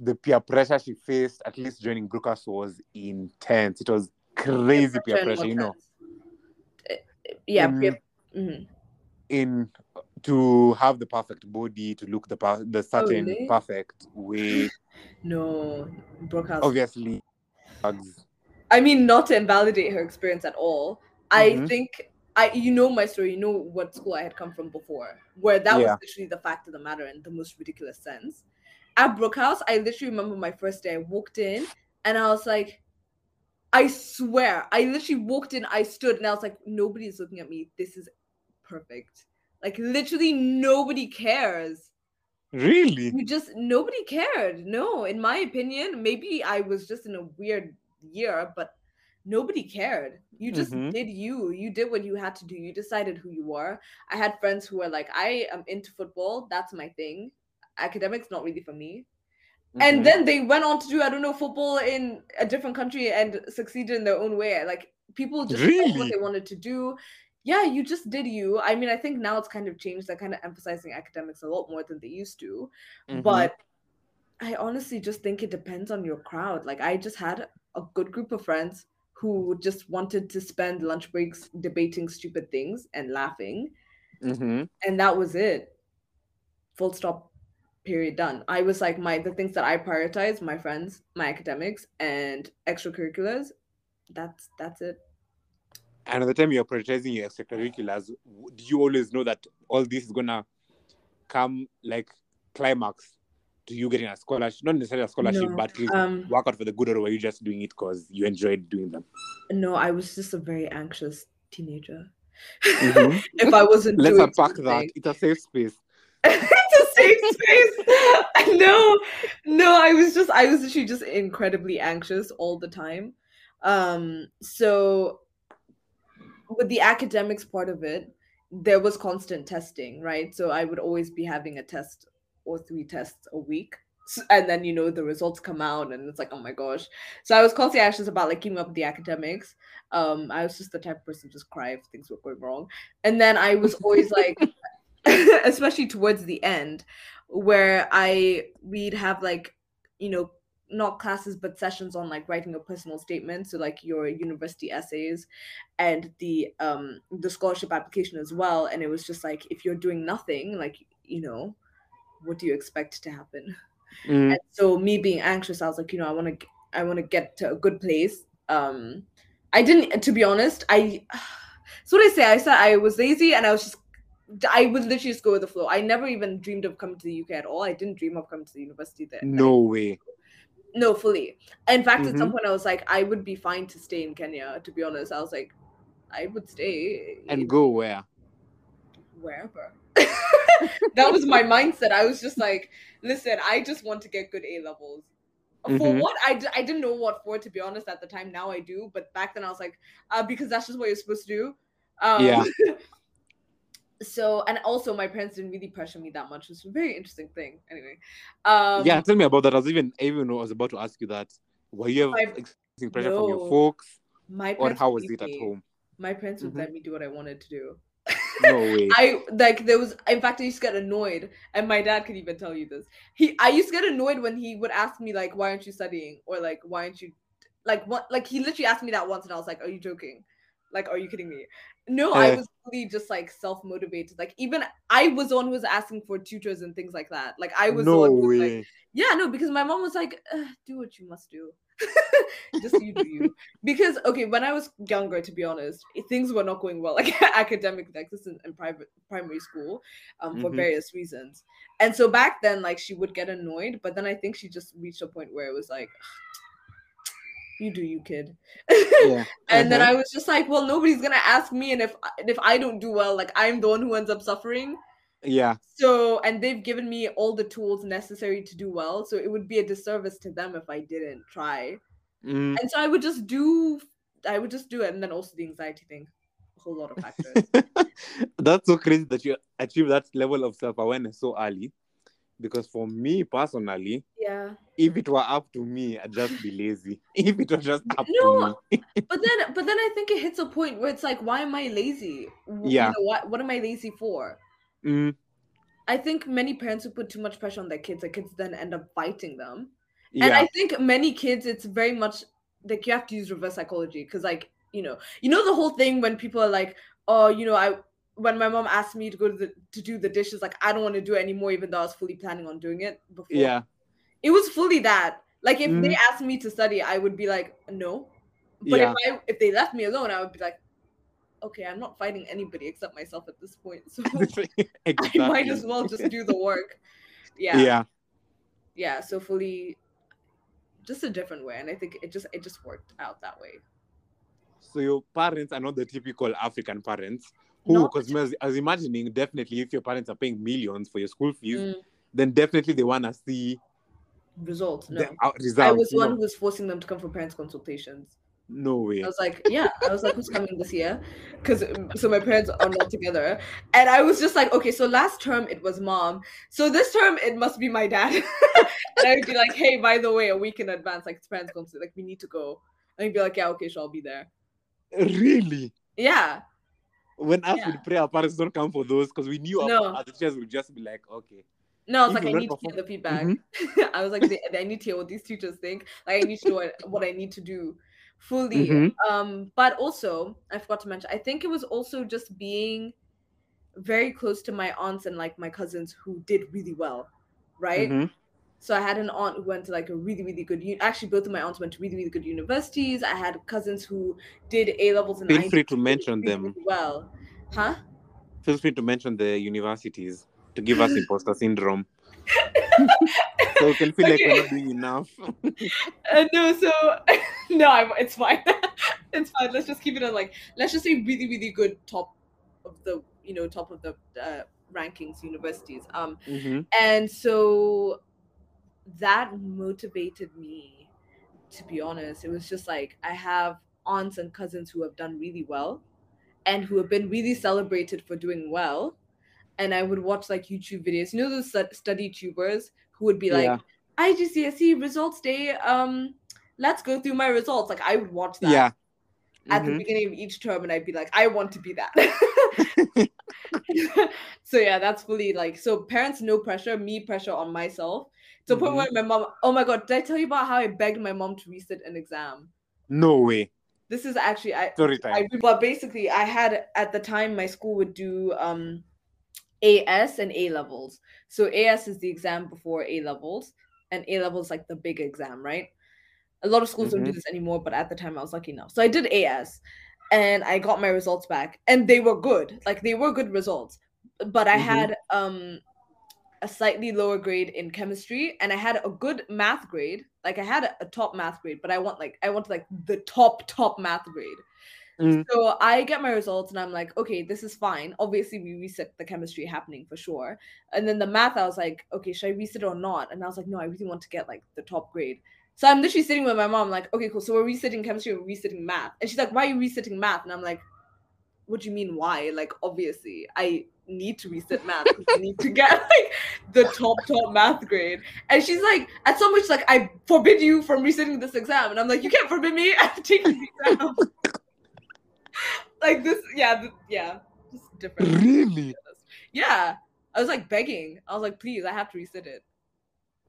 Speaker 3: the peer pressure she faced. At least joining House was intense. It was crazy peer
Speaker 4: Pressure
Speaker 3: pressure, you know,
Speaker 4: Yeah.
Speaker 3: Mm.
Speaker 4: peer- mhm.
Speaker 3: in to have the perfect body, to look the the certain
Speaker 4: really?
Speaker 3: perfect way.
Speaker 4: No, Brookhouse.
Speaker 3: Obviously, drugs.
Speaker 4: I mean, not to invalidate her experience at all. I
Speaker 3: Mhm.
Speaker 4: think I, you know, my story. You know what school I had come from before, where that
Speaker 3: Yeah.
Speaker 4: was literally the fact of the matter in the most ridiculous sense. At Brookhouse, I literally remember my first day. I walked in and I was like, I swear, I literally walked in, I stood, and I was like, nobody's looking at me. This is perfect. Like literally, nobody cares.
Speaker 3: Really?
Speaker 4: You just nobody cared. No, in my opinion, maybe I was just in a weird year, but nobody cared. You just
Speaker 3: Mhm.
Speaker 4: did you. You did what you had to do. You decided who you were. I had friends who were like, I am into football. That's my thing. Academics not really for me.
Speaker 3: Mhm.
Speaker 4: And then they went on to do I don't know football in a different country and succeeded in their own way. Like people just did what they wanted to do. Yeah, you just did you. I mean, I think now it's kind of changed. They're kind of emphasizing academics a lot more than they used to.
Speaker 3: Mhm.
Speaker 4: But I honestly just think it depends on your crowd. Like I just had a good group of friends who just wanted to spend lunch breaks debating stupid things and laughing,
Speaker 3: Mhm.
Speaker 4: and that was it. Full stop. Period. Done. I was like my the things that I prioritize: my friends, my academics, and extracurriculars. That's that's it.
Speaker 3: And at the time you're prioritizing your extracurriculars, do you always know that all this is gonna come like climax to you getting a scholarship? Not necessarily a scholarship,
Speaker 4: No,
Speaker 3: but
Speaker 4: Um,
Speaker 3: work out for the good, or were you just doing it because you enjoyed doing them?
Speaker 4: no, I was just a very anxious teenager.
Speaker 3: Mhm.
Speaker 4: if I wasn't
Speaker 3: Let's
Speaker 4: doing
Speaker 3: unpack that. It's a safe space.
Speaker 4: a safe space. no, no, I was just, I was literally just incredibly anxious all the time. Um, so with the academics part of it, there was constant testing, right? So I would always be having a test or three tests a week. And then you know the results come out, and it's like, oh my gosh! So I was constantly anxious about like keeping up with the academics. Um, I was just the type of person to just cry if things were going wrong, and then I was always like, especially towards the end where i we'd have like you know not classes but sessions on like writing a personal statement so like your university essays and the um the scholarship application as well and it was just like if you're doing nothing like you know what do you expect to happen
Speaker 3: Mm.
Speaker 4: and so me being anxious i was like you know i want to i want to get to a good place um i didn't to be honest i so what i say i said i was lazy and i was just i would literally just go with the flow i never even dreamed of coming to the uk at all i didn't dream of coming to the university there
Speaker 3: No way.
Speaker 4: no fully in fact at some
Speaker 3: Mhm.
Speaker 4: point i was like i would be fine to stay in kenya to be honest i was like i would stay
Speaker 3: And go where?
Speaker 4: wherever. that was my mindset. I was just like, listen, I just want to get good A levels. For
Speaker 3: Mhm.
Speaker 4: what? I, d- I didn't know what for, to be honest, at the time. Now I do. But back then I was like, uh, because that's just what you're supposed to do. Um,
Speaker 3: Yeah.
Speaker 4: so and also my parents didn't really pressure me that much. It's a very interesting thing. Anyway, um,
Speaker 3: yeah, tell me about that. I was even even I was about to ask you that. Were you ever experiencing pressure from your folks,
Speaker 4: my
Speaker 3: or how was it at home?
Speaker 4: My parents would
Speaker 3: Mhm.
Speaker 4: let me do what I wanted to do.
Speaker 3: No way.
Speaker 4: I like there was in fact I used to get annoyed, and my dad could even tell you this. He I used to get annoyed when he would ask me like, "Why aren't you studying?" or like, "Why aren't you?" Like what? Like he literally asked me that once, and I was like, "Are you joking? Like, are you kidding me?" No, I was really just like self motivated. Like even I was the one who was asking for tutors and things like that. Like I was
Speaker 3: no
Speaker 4: who was
Speaker 3: way.
Speaker 4: like, yeah, no, because my mom was like, "Do what you must do." just you do you because okay when i was younger to be honest things were not going well like academically like this in, in private primary school um for
Speaker 3: Mhm.
Speaker 4: various reasons and so back then like she would get annoyed but then i think she just reached a point where it was like you do you kid
Speaker 3: yeah.
Speaker 4: and then
Speaker 3: Uh-huh.
Speaker 4: i was just like well nobody's gonna ask me and if if i don't do well like i'm the one who ends up suffering
Speaker 3: yeah.
Speaker 4: so, and they've given me all the tools necessary to do well. So it would be a disservice to them if I didn't try.
Speaker 3: Mm.
Speaker 4: And so I would just do, I would just do it. And then also the anxiety thing, a whole lot of factors.
Speaker 3: That's so crazy that you achieve that level of self awareness so early. Because for me personally,
Speaker 4: yeah.
Speaker 3: if it were up to me, I'd just be lazy. If it was just up
Speaker 4: No.
Speaker 3: to me.
Speaker 4: But then, but then I think it hits a point where it's like, why am I lazy?
Speaker 3: Yeah.
Speaker 4: You know, what, what am I lazy for?
Speaker 3: Mm,
Speaker 4: I think many parents who put too much pressure on their kids, their kids then end up fighting them.
Speaker 3: yeah.
Speaker 4: And I think many kids, it's very much like you have to use reverse psychology because, like, you know, you know the whole thing when people are like, oh, you know, I when my mom asked me to go to the to do the dishes, like I don't want to do it anymore, even though I was fully planning on doing it before.
Speaker 3: yeah.
Speaker 4: it was fully that. Like if they
Speaker 3: Mhm.
Speaker 4: asked me to study, I would be like, no. But
Speaker 3: Yeah.
Speaker 4: if I if they left me alone, I would be like, okay, I'm not fighting anybody except myself at this point, so
Speaker 3: exactly.
Speaker 4: I might as well just do the work. Yeah,
Speaker 3: Yeah.
Speaker 4: yeah. So fully, just a different way, and I think it just it just worked out that way.
Speaker 3: So your parents are not the typical African parents who, because I I was imagining definitely if your parents are paying millions for your school fees,
Speaker 4: Mm,
Speaker 3: then definitely they want to see
Speaker 4: results. No,
Speaker 3: the out
Speaker 4: I was one
Speaker 3: no,
Speaker 4: who was forcing them to come for parents consultations.
Speaker 3: no way.
Speaker 4: I was like, yeah. I was like, who's coming this year? Because so my parents are not together, and I was just like, okay, so last term it was mom, so this term it must be my dad. and I would be like, hey, by the way, a week in advance, like parents come like we need to go, and he'd be like, yeah, okay, sure, I'll be there.
Speaker 3: Really?
Speaker 4: Yeah,
Speaker 3: When us
Speaker 4: Yeah.
Speaker 3: would pray, our parents don't come for those because we knew
Speaker 4: No.
Speaker 3: our, our teachers would just be like, okay.
Speaker 4: no, I was like, I need to hear the feedback.
Speaker 3: Mhm.
Speaker 4: I was like, I need to hear what these teachers think. Like, I need to know what, what I need to do fully.
Speaker 3: Mhm.
Speaker 4: Um, but also, I forgot to mention, I think it was also just being very close to my aunts and like my cousins who did really well, right?
Speaker 3: Mhm.
Speaker 4: So I had an aunt who went to like a really, really good. Un- Actually, both of my aunts went to really, really good universities. I had cousins who did A levels and
Speaker 3: Feel free to mention
Speaker 4: really,
Speaker 3: them.
Speaker 4: really well, huh?
Speaker 3: Feel free to mention the universities to give us imposter syndrome. so we can feel like we're not doing enough.
Speaker 4: Uh, no, so no, I'm, it's fine. it's fine. Let's just keep it at like let's just say really, really good top of the you know top of the uh, rankings universities. Um,
Speaker 3: Mhm.
Speaker 4: and so that motivated me. To be honest, it was just like I have aunts and cousins who have done really well, and who have been really celebrated for doing well. And I would watch like YouTube videos. You know those study tubers who would be like,
Speaker 3: Yeah.
Speaker 4: IGCSE results day. Um, let's go through my results. Like I would watch that
Speaker 3: Yeah.
Speaker 4: at the
Speaker 3: Mhm.
Speaker 4: beginning of each term, and I'd be like, I want to be that. so yeah, that's fully like so. Parents no pressure, me pressure on myself. To the point
Speaker 3: Mhm.
Speaker 4: where my mom, oh my god, did I tell you about how I begged my mom to resit an exam?
Speaker 3: No way.
Speaker 4: This is actually I
Speaker 3: Story time.
Speaker 4: I, but basically, I had at the time my school would do um, AS and A levels. So AS is the exam before A levels, and A levels like the big exam, right? A lot of schools don't do
Speaker 3: Mhm.
Speaker 4: this anymore, but at the time I was lucky enough. So I did AS, and I got my results back, and they were good. Like they were good results, but I
Speaker 3: Mhm.
Speaker 4: had um a slightly lower grade in chemistry and I had a good math grade. Like I had a, top math grade, but I want like I want like the top top math grade.
Speaker 3: Mm.
Speaker 4: So I get my results and I'm like, okay, this is fine. Obviously, we reset the chemistry happening for sure. And then the math, I was like, okay, should I reset or not? And I was like, no, I really want to get like the top grade. So I'm literally sitting with my mom, like, okay, cool. So we're resetting chemistry, we're resetting math. And she's like, why are you resetting math? And I'm like, what do you mean why? Like, obviously, I need to resit math. I need to get like the top top math grade. And she's like, at some point, she's like, I forbid you from resitting this exam. And I'm like, you can't forbid me. I'm taking the exam. like this, yeah, th- yeah, just different.
Speaker 3: Really?
Speaker 4: Yeah, I was like begging. I was like, please, I have to resit it.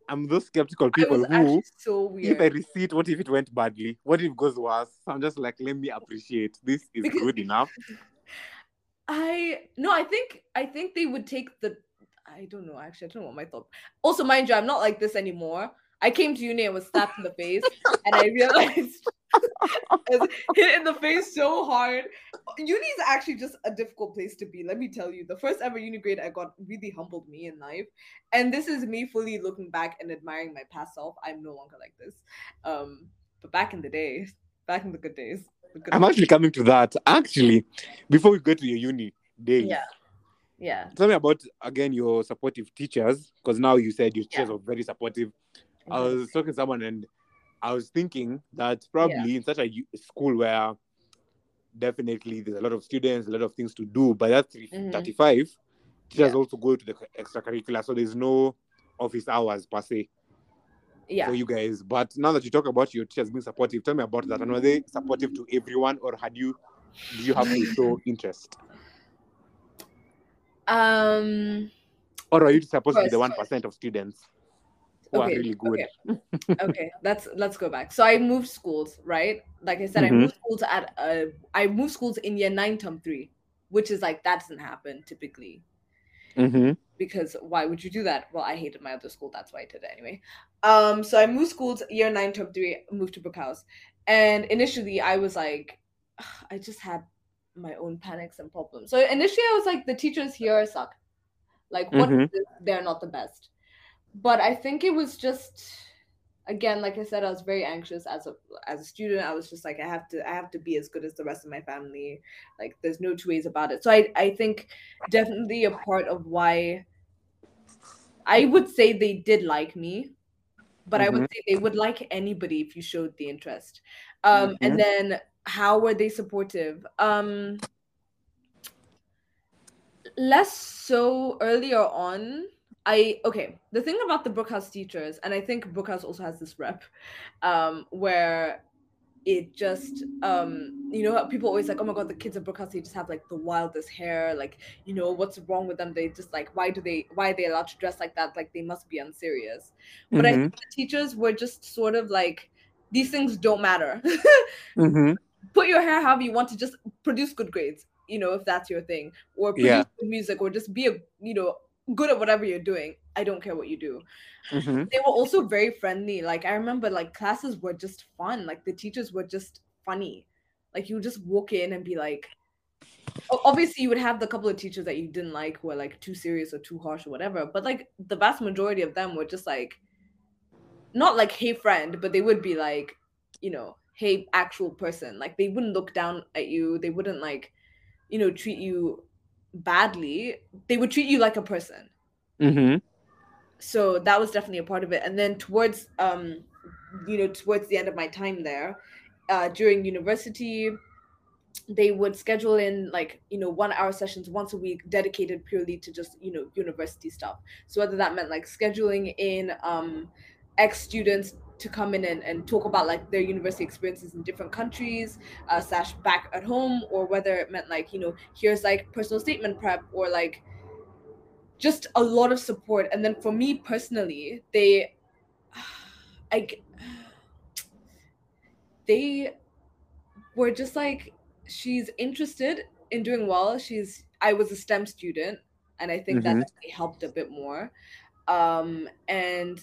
Speaker 3: I'm those skeptical people who,
Speaker 4: so
Speaker 3: if I receipt, what if it went badly? What if it goes worse? I'm just like, let me appreciate. This is
Speaker 4: Because-
Speaker 3: good enough.
Speaker 4: I no, I think I think they would take the. I don't know. Actually, I don't know what my thought. Also, mind you, I'm not like this anymore. I came to uni and was slapped in the face, and I realized I hit in the face so hard. Uni is actually just a difficult place to be. Let me tell you, the first ever uni grade I got really humbled me in life, and this is me fully looking back and admiring my past self. I'm no longer like this. Um, but back in the day, back in the good days, the good
Speaker 3: I'm actually coming to that. Actually, before we go to your uni days,
Speaker 4: yeah, yeah.
Speaker 3: tell me about again your supportive teachers because now you said your teachers
Speaker 4: Yeah.
Speaker 3: were very supportive. I
Speaker 4: Mhm.
Speaker 3: was talking to someone and I was thinking that probably in such a school where definitely there's a lot of students, a lot of things to do, but that's
Speaker 4: Mhm.
Speaker 3: 35, teachers
Speaker 4: Yeah.
Speaker 3: also go to the extracurricular, so there's no office hours per se
Speaker 4: yeah.
Speaker 3: for you guys. But now that you talk about your teachers being supportive, tell me about that. And were they supportive to everyone, or had you do you have to show interest,
Speaker 4: Um.
Speaker 3: or are you supposed to be the one of students who are really good?
Speaker 4: okay let's let's go back so i moved schools right like i said
Speaker 3: Mhm.
Speaker 4: i moved schools at uh i moved schools in year nine term three which is like that doesn't happen typically
Speaker 3: Mm-hmm.
Speaker 4: because why would you do that? Well i hated my other school that's why i did it anyway. Um so i moved schools year nine term three moved to Brookhouse. And initially i was like i just had my own panics and problems. So initially i was like the teachers here suck. Like what
Speaker 3: Mhm.
Speaker 4: they're not the best? But i think it was just again like i said i was very anxious as a as a student. I was just like i have to i have to be as good as the rest of my family. Like there's no two ways about it. So i i think definitely a part of why i would say they did like me but i would say they would like anybody if you showed the interest. Um and then how were they supportive? Um less so earlier on i okay the thing about the brookhouse teachers and i think brookhouse also has this rep um where it just um you know people always like oh my god the kids at brookhouse they just have like the wildest hair like you know what's wrong with them they just like why do they why are they allowed to dress like that like they must be unserious but i
Speaker 3: Mhm.
Speaker 4: think the teachers were just sort of like these things don't matter
Speaker 3: Mm-hmm.
Speaker 4: put your hair however you want to just produce good grades you know if that's your thing or produce
Speaker 3: Yeah.
Speaker 4: good music or just be a you know good at whatever you're doing i don't care what you do.
Speaker 3: Mm-hmm.
Speaker 4: they were also very friendly. Like i remember like classes were just fun. Like the teachers were just funny. Like you would just walk in and be like obviously you would have the couple of teachers that you didn't like who were like too serious or too harsh or whatever but like the vast majority of them were just like not like hey friend but they would be like you know hey actual person. Like they wouldn't look down at you. They wouldn't like you know treat you badly they would treat you like a person.
Speaker 3: Mm-hmm.
Speaker 4: so that was definitely a part of it. And then towards um you know towards the end of my time there uh during university they would schedule in like you know one hour sessions once a week dedicated purely to just you know university stuff. So whether that meant like scheduling in um ex students to come in and, and talk about like their university experiences in different countries uh slash back at home or whether it meant like you know here's like personal statement prep or like just a lot of support. And then for me personally they i they were just like she's interested in doing well. She's i was a stem student and i think that
Speaker 3: Mhm.
Speaker 4: definitely helped a bit more. Um and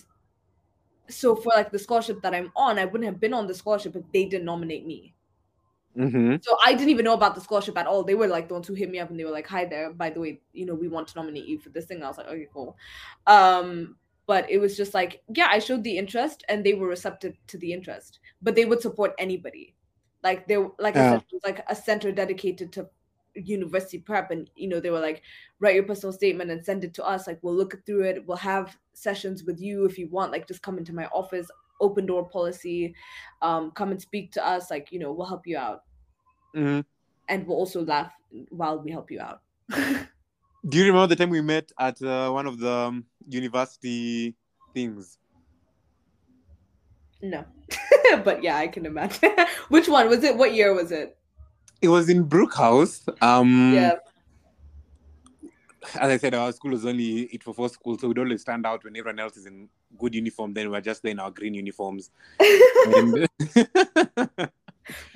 Speaker 4: so for like the scholarship that i'm on i wouldn't have been on the scholarship if they didn't nominate me
Speaker 3: Mm-hmm.
Speaker 4: so I didn't even know about the scholarship at all. They were like the ones who hit me up and they were like, "Hi there, by the way, you know, we want to nominate you for this thing." I was like, "Okay, cool." Um, but it was just like, yeah, I showed the interest and they were receptive to the interest, but they would support anybody. Like they, like I said, it was like a center dedicated to university prep, and you know, they were like, write your personal statement and send it to us. Like we'll look through it. We'll have sessions with you if you want. Like just come into my office. Open door policy. Um, come and speak to us. Like you know, we'll help you out
Speaker 3: Mm-hmm.
Speaker 4: and we'll also laugh while we help you out.
Speaker 3: Do you remember the time we met at uh, one of the um, university things?
Speaker 4: No, but yeah, I can imagine. Which one was it? What year was it?
Speaker 3: It was in Brookhouse. Um,
Speaker 4: Yeah.
Speaker 3: As I said, our school was only it for four school, so we'd always stand out when everyone else is in good uniform. Then we're just there in our green uniforms. And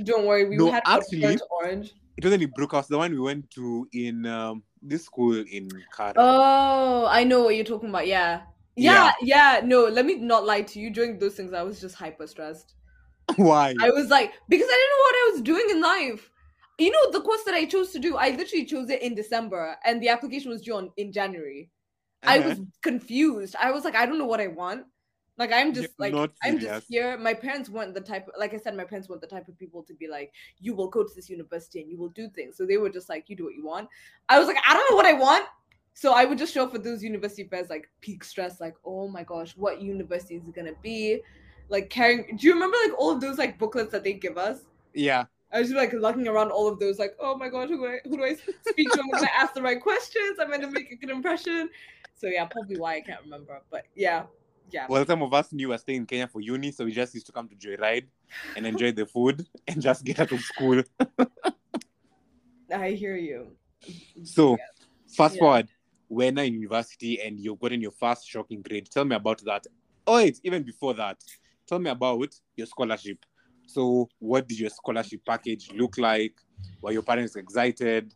Speaker 4: Don't worry, we
Speaker 3: No,
Speaker 4: had
Speaker 3: actually-
Speaker 4: orange, orange.
Speaker 3: it wasn't in Brookhouse. The one we went to in um, this school in Kara.
Speaker 4: Oh, I know what you're talking about. Yeah. yeah. Yeah, No, let me not lie to you. During those things, I was just hyper stressed.
Speaker 3: Why?
Speaker 4: I was like, because I didn't know what I was doing in life. You know, the course that I chose to do, I literally chose it in December and the application was due on, in January. I
Speaker 3: Uh-huh.
Speaker 4: was confused. I was like, I don't know what I want. Like I'm just
Speaker 3: You're
Speaker 4: like I'm just here. My parents weren't the type like I said, my parents weren't the type of people to be like, you will go to this university and you will do things. So they were just like, you do what you want. I was like, I don't know what I want. So I would just show up for those university fairs, like peak stress, like, oh my gosh, what university is it gonna be? Like carrying do you remember like all of those like booklets that they give us?
Speaker 3: yeah.
Speaker 4: I was just like looking around all of those, like, oh my god, who do I who do I speak to? I'm gonna ask the right questions. I'm gonna make a good impression. So yeah, probably why I can't remember. But yeah, yeah.
Speaker 3: Well, some of us knew we were staying in Kenya for uni, so we just used to come to Joyride and enjoy the food and just get out of school.
Speaker 4: I hear you.
Speaker 3: So, fast
Speaker 4: Yeah.
Speaker 3: forward, we're now in university and you've gotten your first shocking grade. Tell me about that. Oh, wait, even before that, tell me about your scholarship. So, what did your scholarship package look like? Were your parents excited?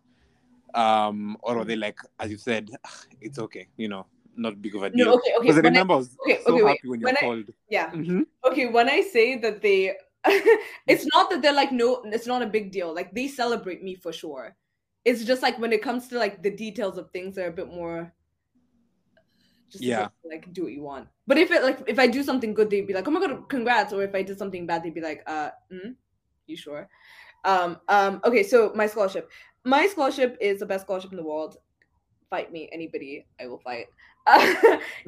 Speaker 3: Um, or were they like, as you said, "Ah, it's okay, you know, not big of a deal?
Speaker 4: No, okay, okay.
Speaker 3: Because I
Speaker 4: when I-
Speaker 3: remember I was
Speaker 4: okay,
Speaker 3: so
Speaker 4: okay, wait.
Speaker 3: happy when you
Speaker 4: When
Speaker 3: were
Speaker 4: I-
Speaker 3: called.
Speaker 4: yeah.
Speaker 3: Mhm.
Speaker 4: Okay, when I say that they it's not that they're like no it's not a big deal. Like they celebrate me for sure. It's just like when it comes to like the details of things they're a bit more just
Speaker 3: Yeah.
Speaker 4: like do what you want. But if it like if I do something good, they'd be like, "Oh my god, congrats!" Or if I did something bad, they'd be like, "Uh, mm, you sure?" Um, um. Okay, so my scholarship, my scholarship is the best scholarship in the world. Fight me, anybody, I will fight.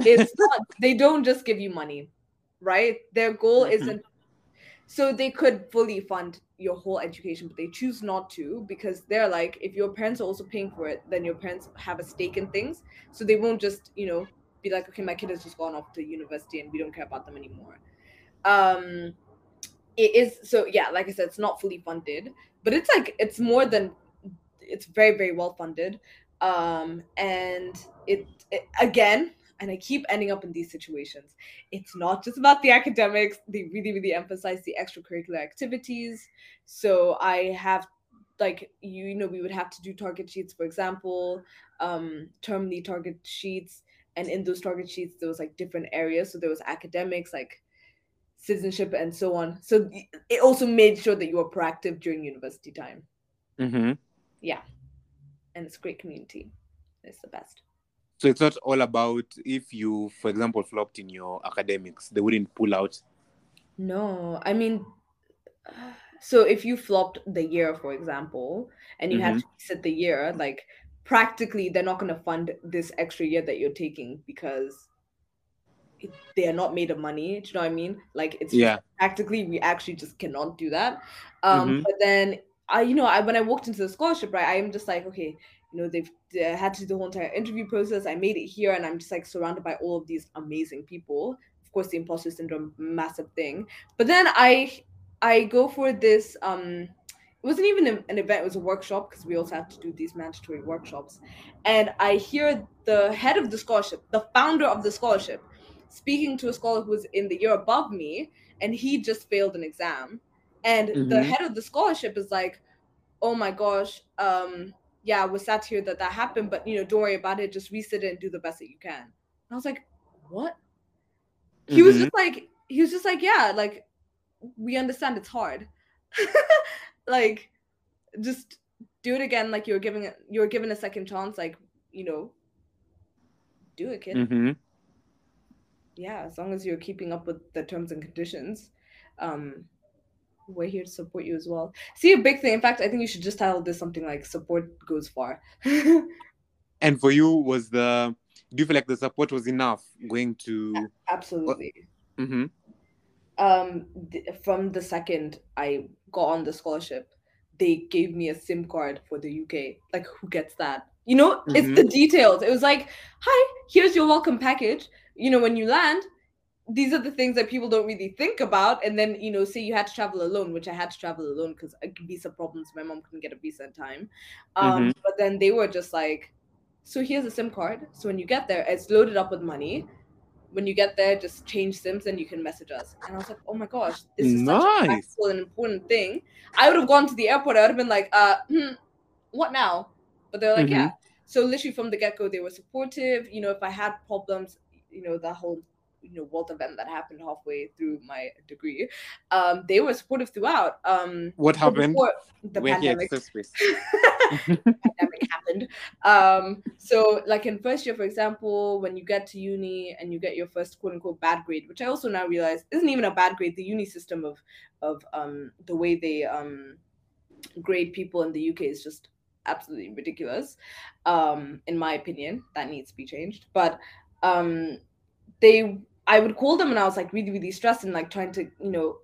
Speaker 4: it's not. They don't just give you money, right? Their goal
Speaker 3: Mhm.
Speaker 4: isn't. So they could fully fund your whole education, but they choose not to because they're like, if your parents are also paying for it, then your parents have a stake in things. So they won't just, you know, be like, okay, my kid has just gone off to university and we don't care about them anymore. Um, it is so yeah, like I said, it's not fully funded, but it's like it's more than it's very very well funded. Um, and it, it again, and I keep ending up in these situations. It's not just about the academics. They really really emphasize the extracurricular activities. So I have like you, you know we would have to do target sheets for example um termly target sheets and in those target sheets there was like different areas. So there was academics like citizenship and so on. So it also made sure that you were proactive during university time.
Speaker 3: Mhm. Yeah.
Speaker 4: And it's a great community. It's the best.
Speaker 3: So it's not all about if you, for example, flopped in your academics, they wouldn't pull out.
Speaker 4: no. I mean so if you flopped the year for example and you had to sit the year like practically they're not going to fund this extra year that you're taking because it, they are not made of money do you know what i mean? Like it's just
Speaker 3: Yeah.
Speaker 4: practically we actually just cannot do that. Um
Speaker 3: Mhm.
Speaker 4: but then i you know i when i walked into the scholarship right i am just like okay you know they've they had to do the whole entire interview process. I made it here and i'm just like surrounded by all of these amazing people. Of course the imposter syndrome massive thing. But then i i go for this um it wasn't even an event it was a workshop because we also have to do these mandatory workshops. And i hear the head of the scholarship the founder of the scholarship speaking to a scholar who was in the year above me and he just failed an exam. And the
Speaker 3: Mhm.
Speaker 4: head of the scholarship is like oh my gosh um yeah we're sad to hear that that happened but you know don't worry about it just resit it and do the best that you can. And i was like what? He was
Speaker 3: Mhm.
Speaker 4: just like he was just like yeah like we understand it's hard like just do it again like you're giving it you're given a second chance like you know do it kid
Speaker 3: mm-hmm.
Speaker 4: yeah as long as you're keeping up with the terms and conditions um we're here to support you as well see a big thing in fact i think you should just title this something like support goes far
Speaker 3: And for you, was the do you feel like the support was enough going to?
Speaker 4: absolutely
Speaker 3: hmm
Speaker 4: um th- from the second i got on the scholarship they gave me a sim card for the uk like who gets that You know, it's
Speaker 3: Mhm.
Speaker 4: the details. It was like, hi, here's your welcome package. You know, when you land, these are the things that people don't really think about. And then, you know, say you had to travel alone, which I had to travel alone because visa problems. My mom couldn't get a visa in time. Um, But then they were just like, so here's a SIM card. So when you get there, it's loaded up with money. When you get there, just change SIMs and you can message us. And I was like, oh my gosh, this is such a
Speaker 3: Nice.
Speaker 4: practical and important thing. I would have gone to the airport. I would have been like, uh, hmm, what now? But they're like,
Speaker 3: Mhm.
Speaker 4: yeah. So literally from the get go, they were supportive. You know, if I had problems, you know, that whole you know world event that happened halfway through my degree, um, they were supportive throughout. Um,
Speaker 3: What happened?
Speaker 4: the
Speaker 3: We're
Speaker 4: pandemic
Speaker 3: at
Speaker 4: pandemic happened. Um, so like in first year, for example, when you get to uni and you get your first quote unquote bad grade, which I also now realize isn't even a bad grade. The uni system of of um the way they um grade people in the UK is just absolutely ridiculous. Um, in my opinion, that needs to be changed. But um they I would call them and I was like really, really stressed and like trying to, you know,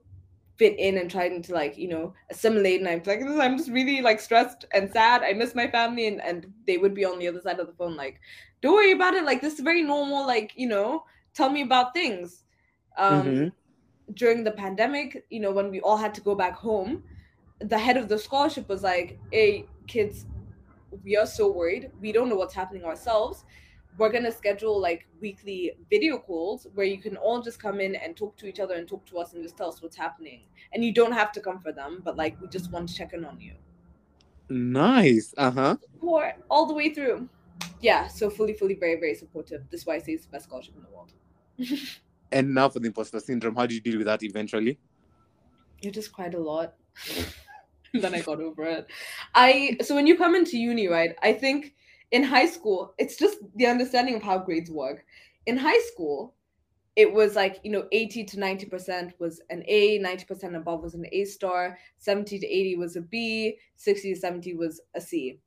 Speaker 4: fit in and trying to like you know assimilate. And i'm like i'm just really like stressed and sad. I miss my family. And and they would be on the other side of the phone like don't worry about it. Like this is very normal. Like you know tell me about things. Um
Speaker 3: Mhm.
Speaker 4: during the pandemic you know when we all had to go back home the head of the scholarship was like hey kids we are so worried. We don't know what's happening ourselves we're going to schedule like weekly video calls where you can all just come in and talk to each other and talk to us and just tell us what's happening and you don't have to come for them but like we just want to check in on you
Speaker 3: Nice. Uh huh.
Speaker 4: or all the way through yeah so fully fully very very supportive this is why i say it's the best scholarship in the world
Speaker 3: And now for the imposter syndrome, how do you deal with that eventually?
Speaker 4: I just cried a lot. then I got over it. I so when you come into uni, right? I think in high school, it's just the understanding of how grades work. In high school, it was like, you know, 80 to 90% was an A, 90% above was an A star, 70 to 80 was a B, 60 to 70 was a C.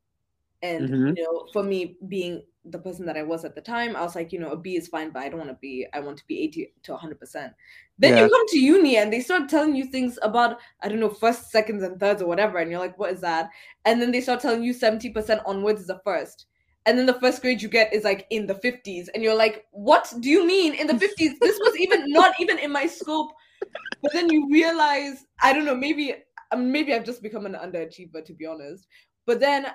Speaker 4: And
Speaker 3: Mhm.
Speaker 4: you know, for me being the person that I was at the time, I was like, you know, a B is fine, but I don't want to be, I want to be 80 to 100%. Then
Speaker 3: Yeah.
Speaker 4: you come to uni and they start telling you things about, I don't know, first, seconds, and thirds or whatever. And you're like, what is that? And then they start telling you 70% onwards is a first. And then the first grade you get is like in the 50s. And you're like, what do you mean in the 50s? This was even not even in my scope. But then you realize, I don't know, maybe um, maybe I've just become an underachiever to be honest. But then,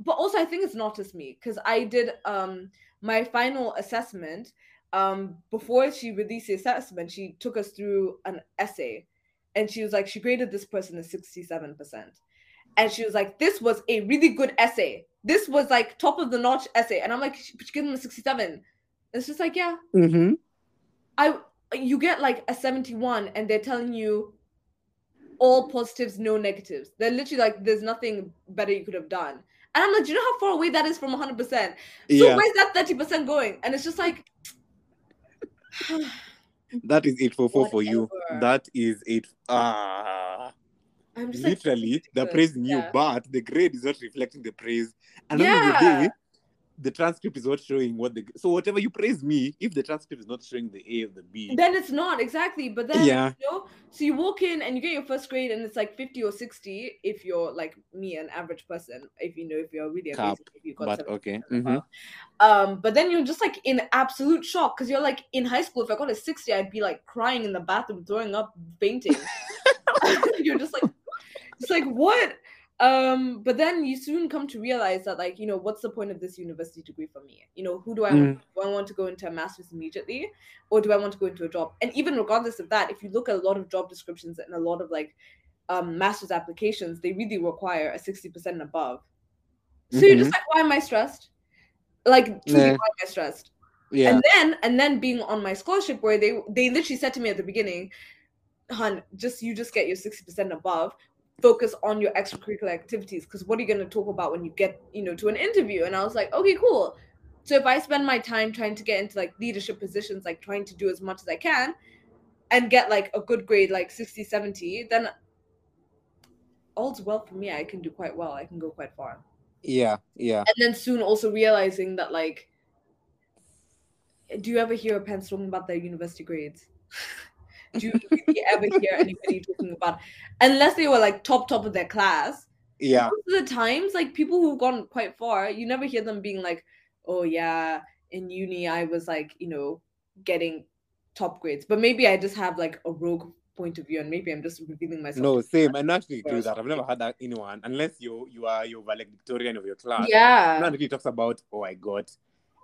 Speaker 4: but also I think it's not just me because I did um my final assessment um before she released the assessment she took us through an essay and she was like she graded this person as 67% and she was like this was a really good essay. This was like top of the notch essay. And i'm like but you give them a 67 it's just like yeah.
Speaker 3: Mm-hmm.
Speaker 4: i you get like a 71 and they're telling you all positives no negatives. They're literally like there's nothing better you could have done. And i'm like do you know how far away that is from 100% so
Speaker 3: Yeah,
Speaker 4: where's that 30% going? And it's just like
Speaker 3: that is 844 for you. That is eight. Ah.
Speaker 4: I'm just like,
Speaker 3: Literally, they're
Speaker 4: ridiculous.
Speaker 3: praising you, but the grade is not reflecting the praise. And at the end of the
Speaker 4: Yeah.
Speaker 3: day, the transcript is not showing what the. So whatever you praise me, if the transcript is not showing the A or the B,
Speaker 4: then it's not exactly but then
Speaker 3: Yeah.
Speaker 4: you know so you walk in and you get your first grade and it's like 50 or 60 if you're like me an average person if you know if you're really
Speaker 3: Cap,
Speaker 4: amazing if you got
Speaker 3: but okay.
Speaker 4: and
Speaker 3: hmm
Speaker 4: um but then you're just like in absolute shock because you're like in high school if i got a 60 i'd be like crying in the bathroom throwing up fainting you're just like it's like what? Um but then you soon come to realize that like you know what's the point of this university degree for me? You know who do i want? Do i want to go into a master's immediately or do i want to go into a job? And even regardless of that if you look at a lot of job descriptions and a lot of like um master's applications they really require a 60% and above. So you're just like why am i stressed? Like truly why am i stressed?
Speaker 3: Yeah.
Speaker 4: and then and then being on my scholarship where they they literally said to me at the beginning hun just you just get your 60% above focus on your extracurricular activities because what are you going to talk about when you get you know to an interview and i was like okay cool so if i spend my time trying to get into like leadership positions like trying to do as much as i can and get like a good grade like 60 70 then all's well for me i can do quite well i can go quite far
Speaker 3: yeah. Yeah.
Speaker 4: and then soon also realizing that like do you ever hear a parents talking about their university grades do you really ever hear anybody talking about unless they were like top top of their class
Speaker 3: Yeah.
Speaker 4: most of the times, like people who've gone quite far, you never hear them being like, "Oh yeah, in uni I was like, you know, getting top grades." But maybe I just have like a rogue point of view, and maybe I'm just revealing myself.
Speaker 3: No, same. And actually
Speaker 4: First.
Speaker 3: that. I've never had that anyone, unless you you are you're valedictorian of your class.
Speaker 4: Yeah,
Speaker 3: No one really talks about oh I got,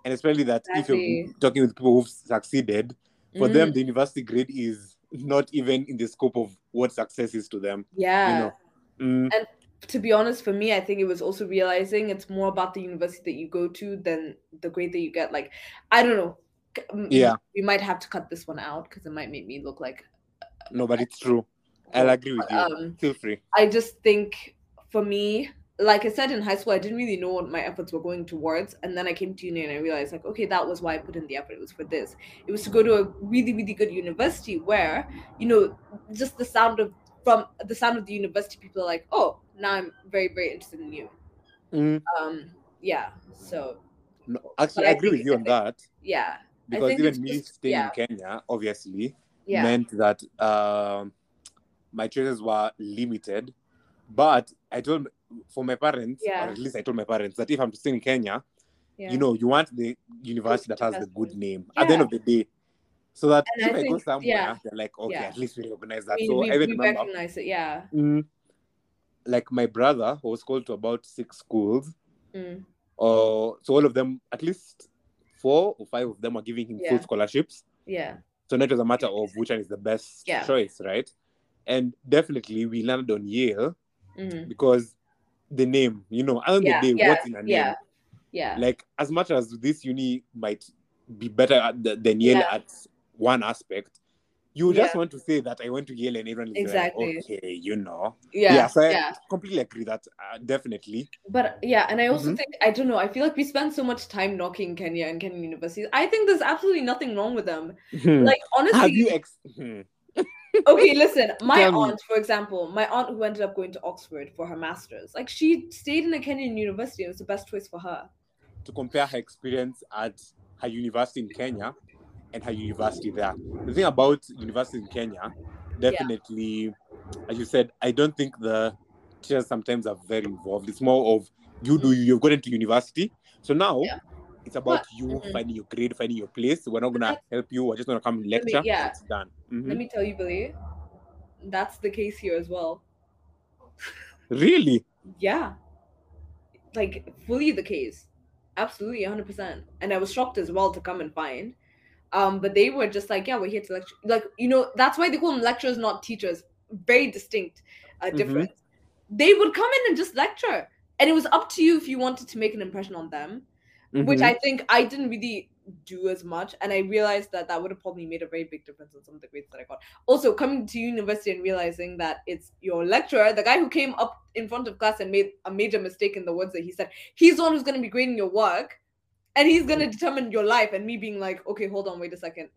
Speaker 3: and especially that if you're talking with people who've succeeded, for
Speaker 4: Mm,
Speaker 3: them the university grade is not even in the scope of what success is to them.
Speaker 4: yeah.
Speaker 3: You know. Mm,
Speaker 4: to be honest, for me, I think it was also realizing it's more about the university that you go to than the grade that you get. Like, I don't know.
Speaker 3: Yeah.
Speaker 4: we might have to cut this one out because it might make me look like.
Speaker 3: no, but it's true. I'll agree with you.
Speaker 4: Um,
Speaker 3: Feel free.
Speaker 4: I just think for me, like I said in high school, I didn't really know what my efforts were going towards, and then I came to uni and I realized, like, okay, that was why I put in the effort. It was for this. It was to go to a really, really good university where, you know, just the sound of from the sound of the university, people are like, oh, now I'm very, very interested in you.
Speaker 3: Mm,
Speaker 4: Um, yeah. So
Speaker 3: no, actually, I
Speaker 4: I
Speaker 3: agree with you on that
Speaker 4: yeah,
Speaker 3: because even me
Speaker 4: just-
Speaker 3: staying
Speaker 4: yeah.
Speaker 3: in Kenya, obviously,
Speaker 4: yeah,
Speaker 3: meant that um, my choices were limited. But I told for my parents,
Speaker 4: Yeah.
Speaker 3: or at least I told my parents that if I'm to stay in Kenya,
Speaker 4: yeah.
Speaker 3: you know, you want the university that has the good name at the end of the day. So that
Speaker 4: And
Speaker 3: if
Speaker 4: I
Speaker 3: I, go somewhere,
Speaker 4: yeah.
Speaker 3: they're like, okay,
Speaker 4: Yeah.
Speaker 3: at least we recognize that.
Speaker 4: we,
Speaker 3: so
Speaker 4: we,
Speaker 3: I remember,
Speaker 4: recognize it. Yeah.
Speaker 3: mm, like my brother was called to about six schools.
Speaker 4: Mm.
Speaker 3: Uh, so all of them, at least four or five of them, are giving him full scholarships.
Speaker 4: Yeah.
Speaker 3: So now it was a matter of which one is the best
Speaker 4: Yeah.
Speaker 3: choice, right? And definitely we landed on Yale
Speaker 4: Mhm.
Speaker 3: because the name, you know, end
Speaker 4: Yeah.
Speaker 3: the day,
Speaker 4: Yeah.
Speaker 3: what's in a name?
Speaker 4: Yeah. Yeah.
Speaker 3: Like as much as this uni might be better at the, than Yale
Speaker 4: Yeah.
Speaker 3: at one aspect, you just want to say that I went to Yale and everyone is
Speaker 4: Exactly.
Speaker 3: like, okay, you know.
Speaker 4: yeah.
Speaker 3: Yeah, so I completely agree that uh, definitely.
Speaker 4: But yeah, and I also
Speaker 3: Mhm.
Speaker 4: think I don't know. I feel like we spend so much time knocking Kenya and Kenyan universities. I think there's absolutely nothing wrong with them. Like honestly,
Speaker 3: Have you ex- hmm.
Speaker 4: Okay, listen. My
Speaker 3: Tell me.
Speaker 4: aunt, for example, my aunt who ended up going to Oxford for her masters, like she stayed in a Kenyan university. and It was the best choice for her.
Speaker 3: to compare her experience at her university in Kenya and her university there. The thing about university in Kenya, definitely, as you said, I don't think the teachers sometimes are very involved. It's more of you do you, you've got into university. So now
Speaker 4: Yeah.
Speaker 3: It's about
Speaker 4: But-
Speaker 3: you
Speaker 4: mhm.
Speaker 3: finding your grade, finding your place. We're not gonna help you, we're just gonna come and
Speaker 4: Let me-
Speaker 3: lecture.
Speaker 4: yeah.
Speaker 3: It's done. Mhm.
Speaker 4: Let me tell you, Billy, that's the case here as well.
Speaker 3: Really?
Speaker 4: Yeah. Like fully the case. Absolutely 100%. And I was shocked as well to come and find. Um, but they were just like, yeah, we're here to lecture. Like, you know, that's why they call them lecturers, not teachers. Very distinct uh,
Speaker 3: Mhm.
Speaker 4: They would come in and just lecture. And it was up to you if you wanted to make an impression on them, which
Speaker 3: Mhm.
Speaker 4: I think I didn't really do as much. And I realized that that would have probably made a very big difference on some of the grades that I got. Also, coming to university and realizing that it's your lecturer, the guy who came up in front of class and made a major mistake in the words that he said, he's the one who's going to be grading your work and he's going to determine your life. And me being like, okay, hold on, wait a second,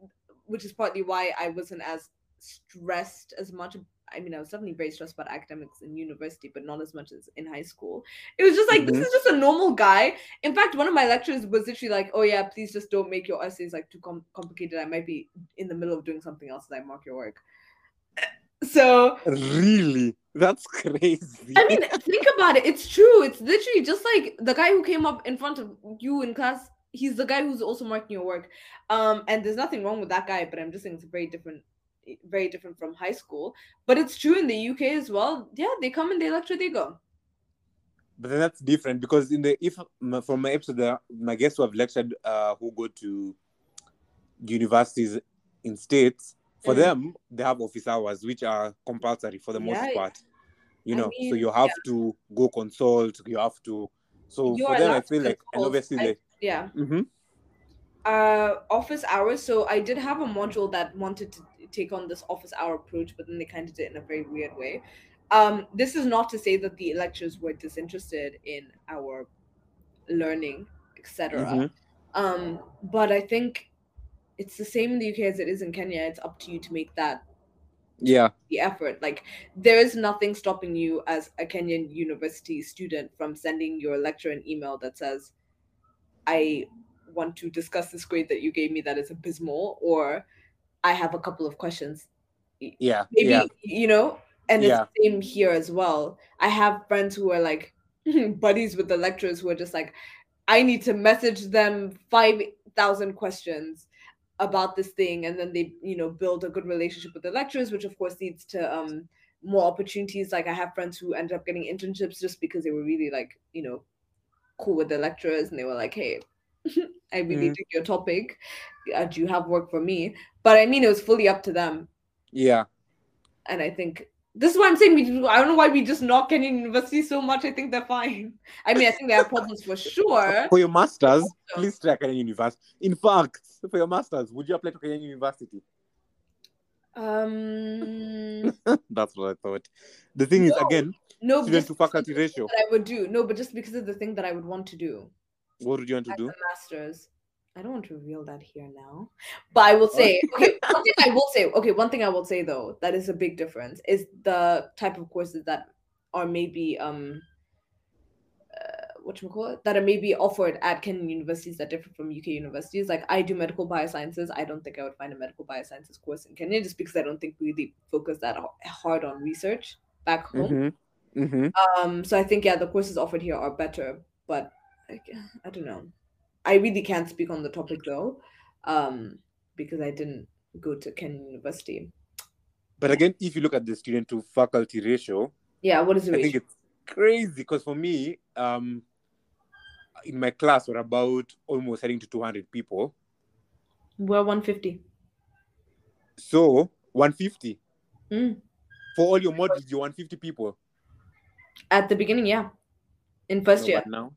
Speaker 4: which is partly why I wasn't as stressed as much. I mean, I was definitely very stressed about academics in university, but not as much as in high school. It was just like,
Speaker 3: Mhm.
Speaker 4: this is just a normal guy. In fact, one of my lecturers was literally like, oh, yeah, please just don't make your essays like too com- complicated. I might be in the middle of doing something else as I mark your work. So,
Speaker 3: Really? That's crazy.
Speaker 4: I mean, think about it. It's true. It's literally just like the guy who came up in front of you in class. He's the guy who's also marking your work. Um, and there's nothing wrong with that guy, but I'm just saying it's very different, very different from high school. But it's true in the UK as well. Yeah, they come and they lecture, they go.
Speaker 3: But then that's different because in the if from my episode, my guests who have lectured uh, who go to universities in states, for
Speaker 4: Mm.
Speaker 3: them they have office hours which are compulsory for the most
Speaker 4: Yeah.
Speaker 3: part. You
Speaker 4: I
Speaker 3: know, so you have to go consult. You have to. So
Speaker 4: You
Speaker 3: for them, I feel like, and obviously,
Speaker 4: I-
Speaker 3: they.
Speaker 4: Yeah.
Speaker 3: Mhm.
Speaker 4: uh office hours so i did have a module that wanted to take on this office hour approach but then they kind of did it in a very weird way um this is not to say that the lectures were disinterested in our learning etc
Speaker 3: Mhm.
Speaker 4: um but i think it's the same in the uk as it is in kenya it's up to you to make that
Speaker 3: Yeah.
Speaker 4: the effort like there is nothing stopping you as a kenyan university student from sending your lecturer an email that says i want to discuss this grade that you gave me that is abysmal or i have a couple of questions
Speaker 3: Yeah.
Speaker 4: maybe
Speaker 3: Yeah.
Speaker 4: you know and
Speaker 3: Yeah.
Speaker 4: it's the same here as well. I have friends who are like buddies with the lecturers who are just like, I need to message them five thousand questions about this thing, and then they, you know, build a good relationship with the lecturers, which of course leads to um more opportunities. Like I have friends who ended up getting internships just because they were really like, you know, cool with the lecturers, and they were like, hey. I really dig your topic. Uh, do you have work for me? But I mean, it was fully up to them
Speaker 3: Yeah.
Speaker 4: and I think this is why I'm saying we. I don't know why we just knock Kenyan University so much. I think they're fine. I mean, I think they have problems for sure.
Speaker 3: For your masters, please try Kenyan University. In fact, for your masters, would you apply to Kenyan University?
Speaker 4: Um,
Speaker 3: That's what I thought. The thing is, again,
Speaker 4: no, but
Speaker 3: student
Speaker 4: just
Speaker 3: to
Speaker 4: because
Speaker 3: faculty ratio.
Speaker 4: I would do. No, but just because of the thing that I would want to do
Speaker 3: What would you want to do?
Speaker 4: master's. I don't want to reveal that here now, but I will say okay. One thing I will say okay. One thing I will say though that is a big difference is the type of courses that are maybe um uh, what you call it that are maybe offered at Kenyan universities that differ from UK universities. Like I do medical biosciences. I don't think I would find a medical biosciences course in Kenya just because I don't think we really focus that hard on research back home.
Speaker 3: Mm-hmm. Mm-hmm.
Speaker 4: Um, so I think yeah, the courses offered here are better, but I, I don't know. I really can't speak on the topic though, um, because I didn't go to Kenyan University.
Speaker 3: But again, if you look at the student to faculty ratio,
Speaker 4: Yeah, what is the
Speaker 3: I think it's crazy because for me, um, in my class, we're about almost heading to 200 people.
Speaker 4: We're one fifty.
Speaker 3: So 150
Speaker 4: Mm.
Speaker 3: for all your modules, you're 150 people.
Speaker 4: At the beginning, yeah, in first
Speaker 3: No,
Speaker 4: year.
Speaker 3: but now.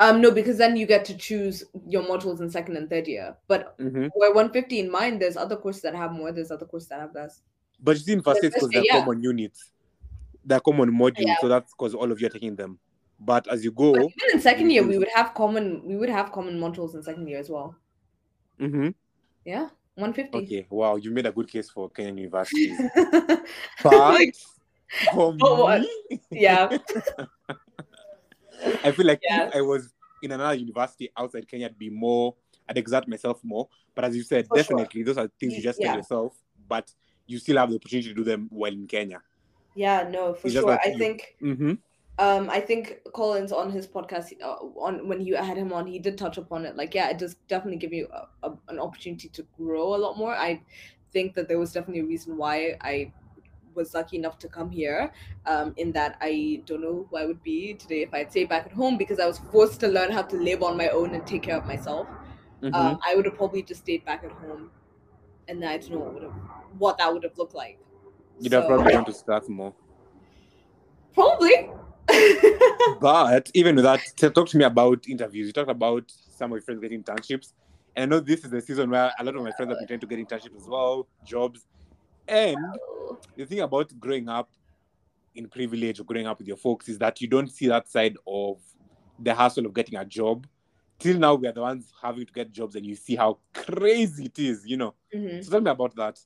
Speaker 4: Um, no, because then you get to choose your modules in second and third year. But
Speaker 3: hmm
Speaker 4: where one fifty in mine, there's other courses that have more. There's other courses that have less.
Speaker 3: But you see, in first because they're
Speaker 4: yeah.
Speaker 3: common units, they're common modules,
Speaker 4: Yeah.
Speaker 3: so that's because all of you are taking them. But as you go,
Speaker 4: But even in second year, we
Speaker 3: Mhm.
Speaker 4: would have common. We would have common modules in second year as well.
Speaker 3: Mm-hmm.
Speaker 4: Yeah, one fifty.
Speaker 3: okay, wow, you made a good case for Kenyan universities. But for
Speaker 4: But what?
Speaker 3: me,
Speaker 4: yeah.
Speaker 3: I feel like I was in another university outside Kenya, I'd be more, I'd exert myself more. But as you said,
Speaker 4: For sure.
Speaker 3: definitely those are things you just
Speaker 4: yeah.
Speaker 3: tell yourself, but you still have the opportunity to do them while in Kenya.
Speaker 4: Yeah, no, for
Speaker 3: It's
Speaker 4: sure. I
Speaker 3: you-
Speaker 4: think
Speaker 3: Mm-hmm.
Speaker 4: um I think Collins on his podcast uh, on when you had him on, he did touch upon it. Like, yeah, it does definitely give you a, a, an opportunity to grow a lot more. I think that there was definitely a reason why I was lucky enough to come here. Um, in that I don't know who I would be today if I'd stay back at home because I was forced to learn how to live on my own and take care of myself.
Speaker 3: Mm-hmm.
Speaker 4: Um, I would have probably just stayed back at home, and I don't know what would have what that would have looked like.
Speaker 3: You'd have probably gone to start more.
Speaker 4: Probably.
Speaker 3: But even with that, talk to me about interviews. You talked about some of your friends getting internships. And I know this is the season where a lot of my friends have been trying to get internships as well, jobs. And the thing about growing up in privilege or growing up with your folks is that you don't see that side of the hassle of getting a job. Till now, we are the ones having to get jobs, and you see how crazy it is, you know.
Speaker 4: Mhm.
Speaker 3: So tell me about that.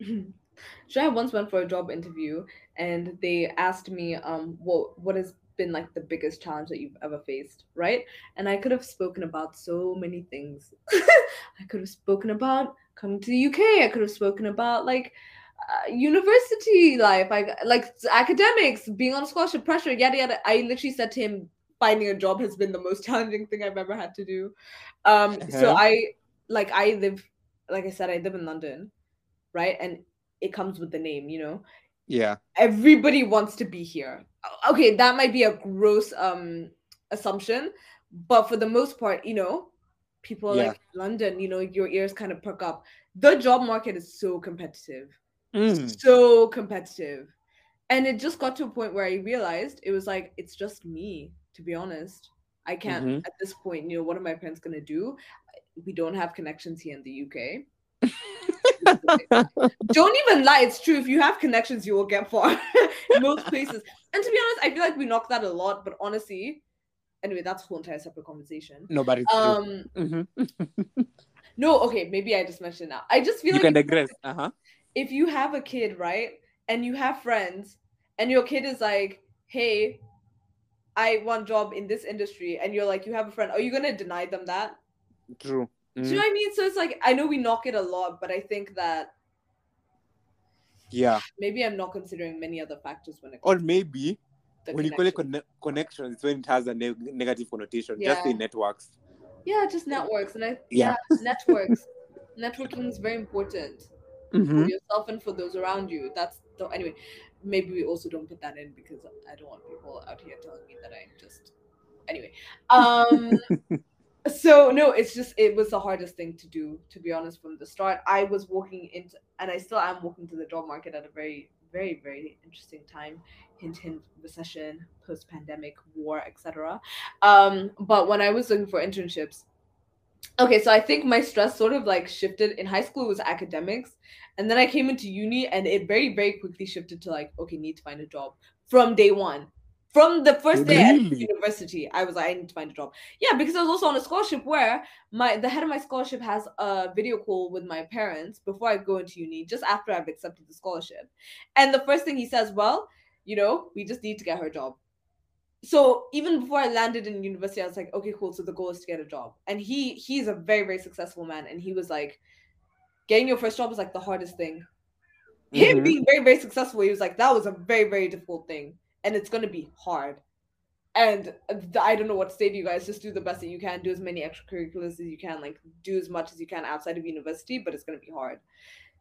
Speaker 4: So I once went for a job interview and they asked me um what what has been like the biggest challenge that you've ever faced, right? And I could have spoken about so many things. I could have spoken about coming to the UK. I could have spoken about like uh, university life, like like academics, being on scholarship pressure, yada yada. I literally said to him, finding a job has been the most challenging thing I've ever had to do. Um, so
Speaker 3: Uh-huh.
Speaker 4: I like I live, like I said, I live in London, right? And it comes with the name, you know.
Speaker 3: Yeah.
Speaker 4: Everybody wants to be here. Okay, that might be a gross um assumption, but for the most part, you know, people
Speaker 3: Yeah.
Speaker 4: like London, you know, your ears kind of perk up. The job market is so competitive
Speaker 3: Mm.
Speaker 4: so competitive. And it just got to a point where I realized it was like, it's just me, to be honest. I can't,
Speaker 3: Mhm.
Speaker 4: at this point, you know, what are my parents going to do? We don't have connections here in the UK. don't even lie, it's true. If you have connections, you will get far in most places. And to be honest, I feel like we knock that a lot, but honestly, anyway, that's a whole entire separate conversation.
Speaker 3: No, but it's true.
Speaker 4: Um,
Speaker 3: Mhm.
Speaker 4: no, okay, maybe I just mentioned that. I just feel
Speaker 3: You
Speaker 4: like
Speaker 3: can digress. Uh huh.
Speaker 4: if you have a kid, right, and you have friends, and your kid is like, hey, I want a job in this industry, and you're like, you have a friend, are you gonna deny them that?
Speaker 3: True.
Speaker 4: Do you know what I mean? So it's like I know we knock it a lot, but I think that
Speaker 3: Yeah.
Speaker 4: maybe I'm not considering many other factors when it comes Or maybe
Speaker 3: when you call it
Speaker 4: connection.
Speaker 3: conne- connection, it's when it has a ne- negative connotation. Just say
Speaker 4: Yeah.
Speaker 3: networks.
Speaker 4: yeah, just networks, and I
Speaker 3: Yeah.
Speaker 4: yeah, networks. Networking is very important
Speaker 3: Mm-hmm.
Speaker 4: for yourself and for those around you. That's the anyway. Maybe we also don't put that in because I don't want people out here telling me that I just anyway. Um so no, it's just it was the hardest thing to do, to be honest, from the start. I was walking into and I still am walking to the job market at a very, very, very interesting time. Hint hint recession, post pandemic, war, etc. Um, but when I was looking for internships, okay, so I think my stress sort of like shifted in high school it was academics, and then I came into uni and it very, very quickly shifted to like, okay, need to find a job from day one. From the first day at university, I was like, I need to find a job. Yeah, because I was also on a scholarship where my the head of my scholarship has a video call with my parents before I go into uni, just after I've accepted the scholarship. And the first thing he says, well, you know, we just need to get her a job. So even before I landed in university, I was like, okay, cool. So the goal is to get a job. And he he's a very, very successful man. And he was like, getting your first job is like the hardest thing. Him
Speaker 3: Mhm.
Speaker 4: being very, very successful, he was like, that was a very, very difficult thing. And it's gonna be hard. And I don't know what to say to you guys. Just do the best that you can. Do as many extracurriculars as you can. Like do as much as you can outside of university, but it's gonna be hard.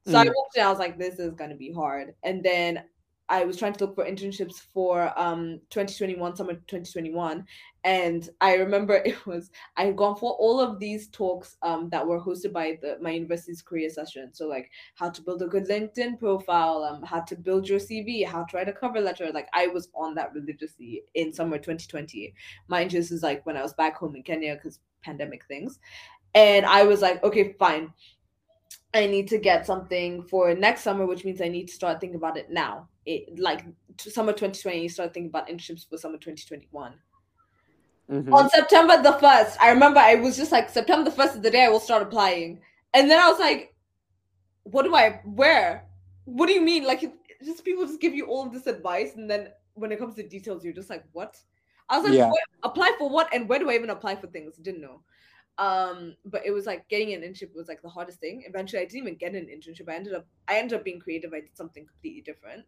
Speaker 4: So I
Speaker 3: Mm.
Speaker 4: walked in. I was like, this is gonna be hard. And then I was trying to look for internships for um 2021 summer 2021, and I remember it was I had gone for all of these talks um that were hosted by the my university's career session. So like how to build a good LinkedIn profile, um how to build your CV, how to write a cover letter. Like I was on that religiously in summer 2020. Mind you, this is like when I was back home in Kenya because pandemic things, and I was like, okay, fine. I need to get something for next summer, which means I need to start thinking about it now. It like summer 2020, you start thinking about internships for summer 2021.
Speaker 3: Mhm.
Speaker 4: On September the 1st, I remember I was just like, September the 1st is the day I will start applying. And then I was like, what do I, where? What do you mean? Like, just people just give you all of this advice. And then when it comes to details, you're just like, what? I was like,
Speaker 3: Yeah.
Speaker 4: apply for what? And where do I even apply for things? Didn't know. Um, but it was like getting an internship was like the hardest thing. Eventually, I didn't even get an internship. I ended up, I ended up being creative. I did something completely different.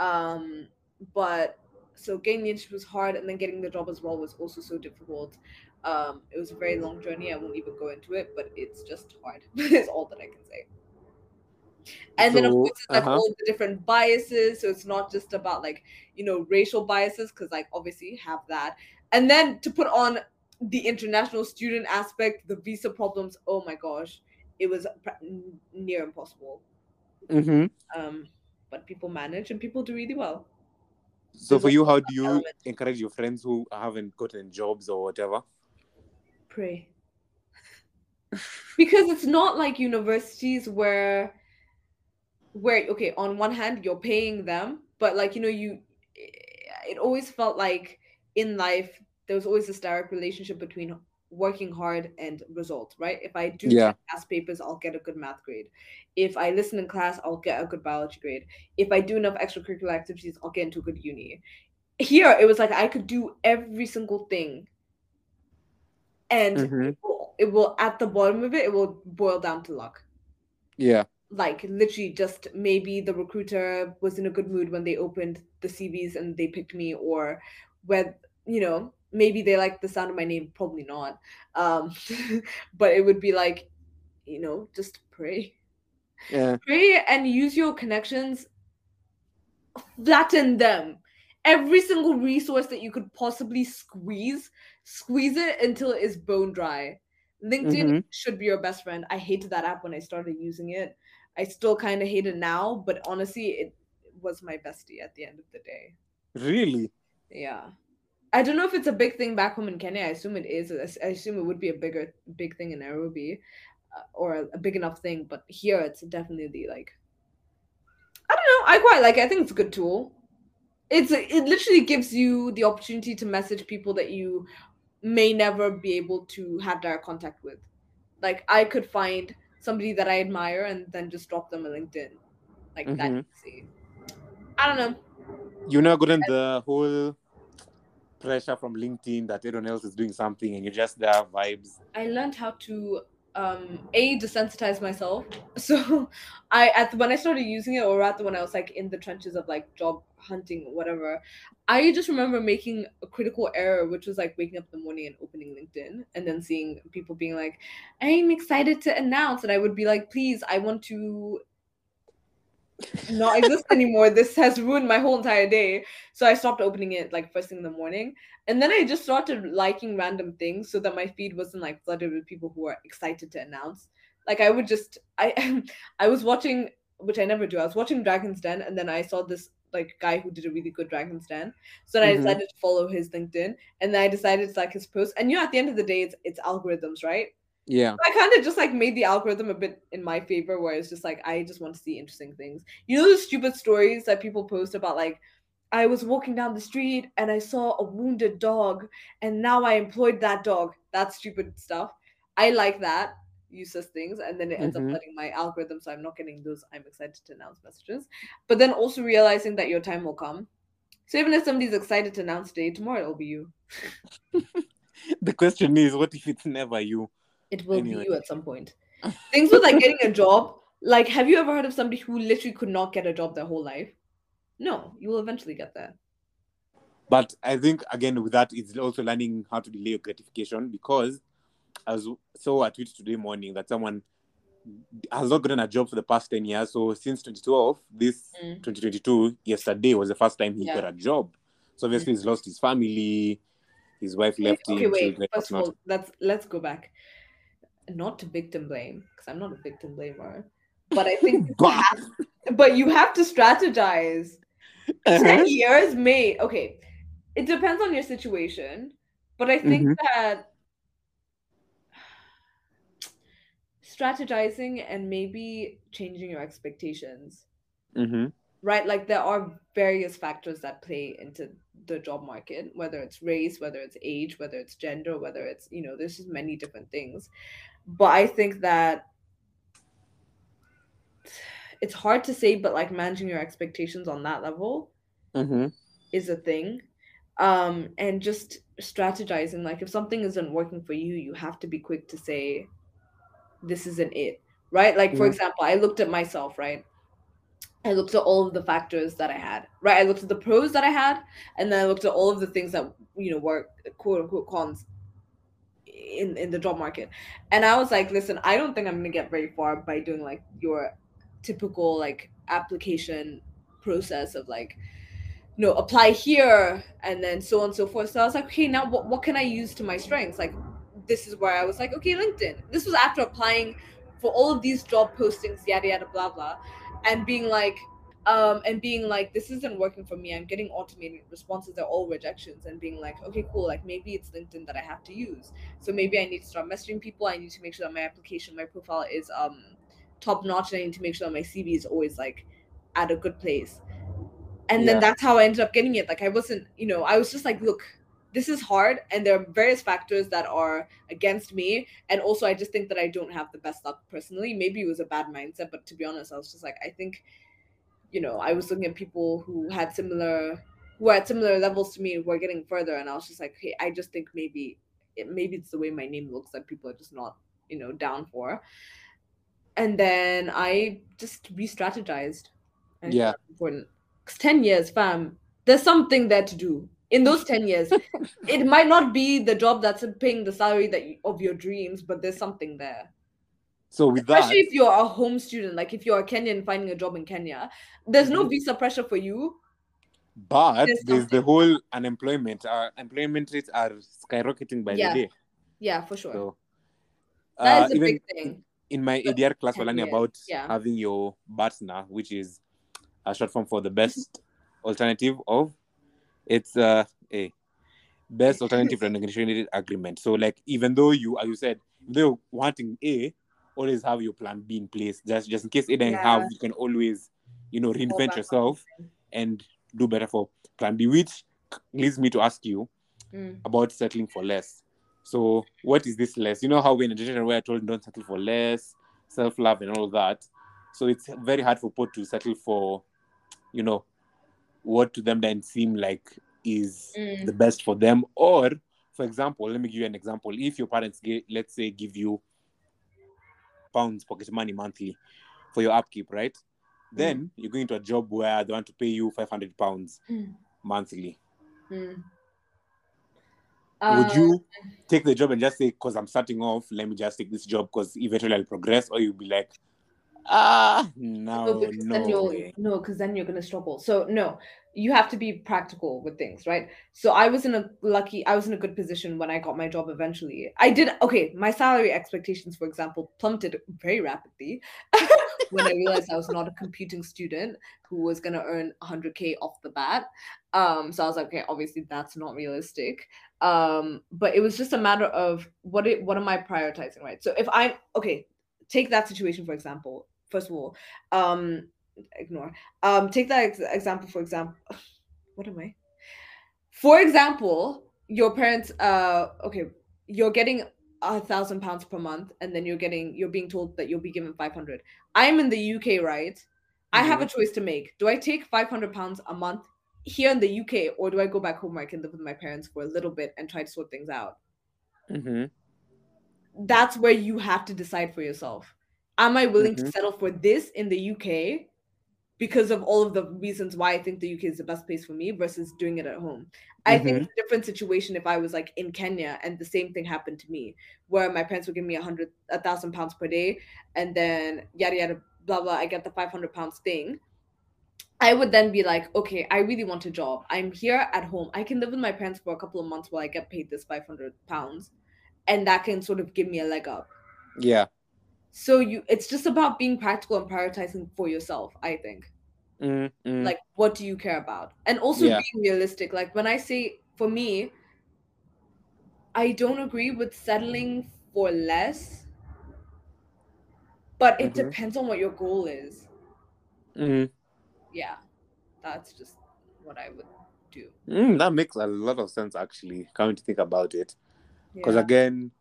Speaker 4: Um, but so getting the internship was hard, and then getting the job as well was also so difficult. Um, it was a very long journey. I won't even go into it, but it's just hard. is all that I can say. And then of course it's like
Speaker 3: uh-huh.
Speaker 4: all the different biases. So it's not just about like you know racial biases because like obviously have that, and then to put on the international student aspect, the visa problems. Oh my gosh, it was pra- near impossible.
Speaker 3: Mhm.
Speaker 4: Um, but people manage and people do really well.
Speaker 3: So
Speaker 4: There's
Speaker 3: for you, how do you
Speaker 4: element.
Speaker 3: encourage your friends who haven't gotten jobs or whatever?
Speaker 4: pray because it's not like universities where where okay on one hand you're paying them but like you know you it always felt like in life there was always this direct relationship between working hard and result right if i do
Speaker 3: Yeah.
Speaker 4: 10 past papers i'll get a good math grade if i listen in class i'll get a good biology grade if i do enough extracurricular activities i'll get into a good uni here it was like i could do every single thing and
Speaker 3: Mhm.
Speaker 4: it, will, it will at the bottom of it it will boil down to luck
Speaker 3: Yeah.
Speaker 4: like literally just maybe the recruiter was in a good mood when they opened the CVs and they picked me or where you know maybe they like the sound of my name probably not um but it would be like you know just pray.
Speaker 3: Yeah.
Speaker 4: pray and use your connections flatten them. Every single resource that you could possibly squeeze squeeze it until it is bone dry. Linkedin
Speaker 3: Mhm.
Speaker 4: should be your best friend. I hated that app when i started using it. I still kind of hate it now but honestly it was my bestie at the end of the day.
Speaker 3: Really?
Speaker 4: yeah i don't know if it's a big thing back home in kenya. I assume it is. I assume it would be a bigger big thing in nairobi uh, or a, a big enough thing but here it's definitely like i don't know. I quite like it. I think it's a good tool. It's it literally gives you the opportunity to message people that you may never be able to have direct contact with. Like i could find somebody that i admire and then just drop them a linkedin like that
Speaker 3: Mhm.
Speaker 4: easy. I don't know.
Speaker 3: You not gotten the whole pressure from LinkedIn that everyone else is doing something and you're just there vibes.
Speaker 4: I learned how to um a desensitized myself so i at when i started using it or rather when i was like in the trenches of like job hunting whatever i just remember making a critical error which was like waking up in the morning and opening linkedin and then seeing people being like i'm excited to announce and i would be like please i want to not exist anymore. This has ruined my whole entire day. So I stopped opening it like first thing in the morning. And then I just started liking random things so that my feed wasn't like flooded with people who are excited to announce. Like I would just I I was watching which I never do. I was watching Dragon's Den and then I saw this like guy who did a really good Dragon's Den. So then mm-hmm. I decided to follow his LinkedIn and then I decided to like his post. And you know at the end of the day it's it's algorithms, right?
Speaker 3: Yeah.
Speaker 4: I kind of just like made the algorithm a bit in my favor where it's just like I just want to see interesting things. You know the stupid stories that people post about like I was walking down the street and I saw a wounded dog and now I employed that dog. That stupid stuff. I like that useless things and then it ends mm-hmm. up letting my algorithm so I'm not getting those I'm excited to announce messages. But then also realizing that your time will come. So even if somebody's excited to announce today, tomorrow it'll be you.
Speaker 3: the question is what if it's never you?
Speaker 4: It will anyway. be you at some point. Things with like getting a job. Like, have you ever heard of somebody who literally could not get a job their whole life? No, you will eventually get there.
Speaker 3: But I think again with that, it's also learning how to delay your gratification because I saw a tweet today morning that someone has not gotten a job for the past 10 years. So since 2012, this mm. 2022, yesterday was the first time he yeah. got a job. So obviously mm. he's lost his family, his wife left
Speaker 4: okay, him. Okay, wait. First of all, let's let's go back not to victim blame because I'm not a victim blamer, but I think you have, but you have to strategize. Uh-huh. Ten years may okay. It depends on your situation, but I think mm-hmm. that strategizing and maybe changing your expectations.
Speaker 3: Mm-hmm.
Speaker 4: Right, like there are various factors that play into the job market, whether it's race, whether it's age, whether it's gender, whether it's you know, there's just many different things but I think that it's hard to say, but like managing your expectations on that level
Speaker 3: mm-hmm.
Speaker 4: is a thing. Um, and just strategizing, like if something isn't working for you, you have to be quick to say, this isn't it, right? Like, for mm-hmm. example, I looked at myself, right? I looked at all of the factors that I had, right? I looked at the pros that I had, and then I looked at all of the things that, you know, were quote unquote cons in in the job market. And i was like listen i don't think i'm gonna get very far by doing like your typical like application process of like you know apply here and then so on and so forth. So i was like okay now what, what can i use to my strengths? Like this is where i was like okay linkedin. This was after applying for all of these job postings yada yada blah blah and being like um, and being like, this isn't working for me. I'm getting automated responses. They're all rejections, and being like, okay, cool. Like maybe it's LinkedIn that I have to use. So maybe I need to start messaging people. I need to make sure that my application, my profile is um top notch, and I need to make sure that my CV is always like at a good place. And yeah. then that's how I ended up getting it. Like I wasn't, you know, I was just like, look, this is hard and there are various factors that are against me and also i just think that i don't have the best luck personally maybe it was a bad mindset but to be honest i was just like i think you know, I was looking at people who had similar, who were at similar levels to me, who were getting further, and I was just like, hey, I just think maybe, it, maybe it's the way my name looks that people are just not, you know, down for. And then I just re-strategized.
Speaker 3: yeah,
Speaker 4: important. Cause ten years, fam, there's something there to do. In those ten years, it might not be the job that's paying the salary that you, of your dreams, but there's something there.
Speaker 3: So with
Speaker 4: Especially that,
Speaker 3: especially
Speaker 4: if you're a home student, like if you're a Kenyan finding a job in Kenya, there's no mm-hmm. visa pressure for you.
Speaker 3: But there's, there's the whole unemployment. Our employment rates are skyrocketing by
Speaker 4: yeah.
Speaker 3: the day.
Speaker 4: Yeah, for sure.
Speaker 3: So,
Speaker 4: that uh, is a big thing.
Speaker 3: In my ADR class, we're learning about yeah. having your BATNA, which is a short form for the best alternative of it's uh, a best alternative renegotiated agreement. So, like, even though you, as you said, they're wanting A, always have your plan B in place. Just just in case it doesn't yeah. have, you can always, you know, reinvent yourself and do better for plan B, which leads me to ask you mm. about settling for less. So what is this less? You know how we're in a generation where I told don't settle for less, self-love and all that. So it's very hard for people to settle for, you know, what to them then seem like is mm. the best for them. Or, for example, let me give you an example. If your parents, get, let's say, give you pounds pocket money monthly for your upkeep, right? Then you're going to a job where they want to pay you 500 pounds
Speaker 4: Mm.
Speaker 3: monthly.
Speaker 4: Mm.
Speaker 3: Would
Speaker 4: Uh,
Speaker 3: you take the job and just say, because I'm starting off, let me just take this job because eventually I'll progress? Or you'll be like, ah, no,
Speaker 4: No, because
Speaker 3: no
Speaker 4: then you'll no, because then you're gonna struggle. So no, you have to be practical with things, right? So I was in a lucky, I was in a good position when I got my job eventually. I did okay. My salary expectations, for example, plummeted very rapidly when I realized I was not a computing student who was gonna earn 100k off the bat. Um, so I was like, okay, obviously that's not realistic. Um, but it was just a matter of what it what am I prioritizing, right? So if I'm okay, take that situation for example. First of all, um, ignore. Um, take that ex- example for example. What am I? For example, your parents. Uh, okay, you're getting a thousand pounds per month, and then you're getting you're being told that you'll be given five hundred. I'm in the UK, right? I have a choice to make. Do I take five hundred pounds a month here in the UK, or do I go back home where I can live with my parents for a little bit and try to sort things out?
Speaker 3: Mhm.
Speaker 4: that's where you have to decide for yourself. Am I willing to
Speaker 3: Mhm.
Speaker 4: settle for this in the UK because of all of the reasons why I think the UK is the best place for me versus doing it at home? I think it's a different situation if I was like in Kenya and the same thing happened to me, where my parents would give me a hundred, a thousand pounds per day, and then yada yada blah blah. I get the five hundred pounds thing. I would then be like, okay, I really want a job. I'm here at home. I can live with my parents for a couple of months while I get paid this 500 pounds. And that can sort of give me a leg up.
Speaker 3: Yeah.
Speaker 4: So you it's just about being practical and prioritizing for yourself, I think.
Speaker 3: Mm, mm.
Speaker 4: Like what do you care about? And also
Speaker 3: Yeah.
Speaker 4: being realistic. Like when I say for me, I don't agree with settling for less. But it
Speaker 3: Mhm.
Speaker 4: depends on what your goal is.
Speaker 3: Mm.
Speaker 4: Yeah. That's just what I would do.
Speaker 3: Mm, that makes a lot of sense, actually, coming to think about it. Because
Speaker 4: Yeah.
Speaker 3: again,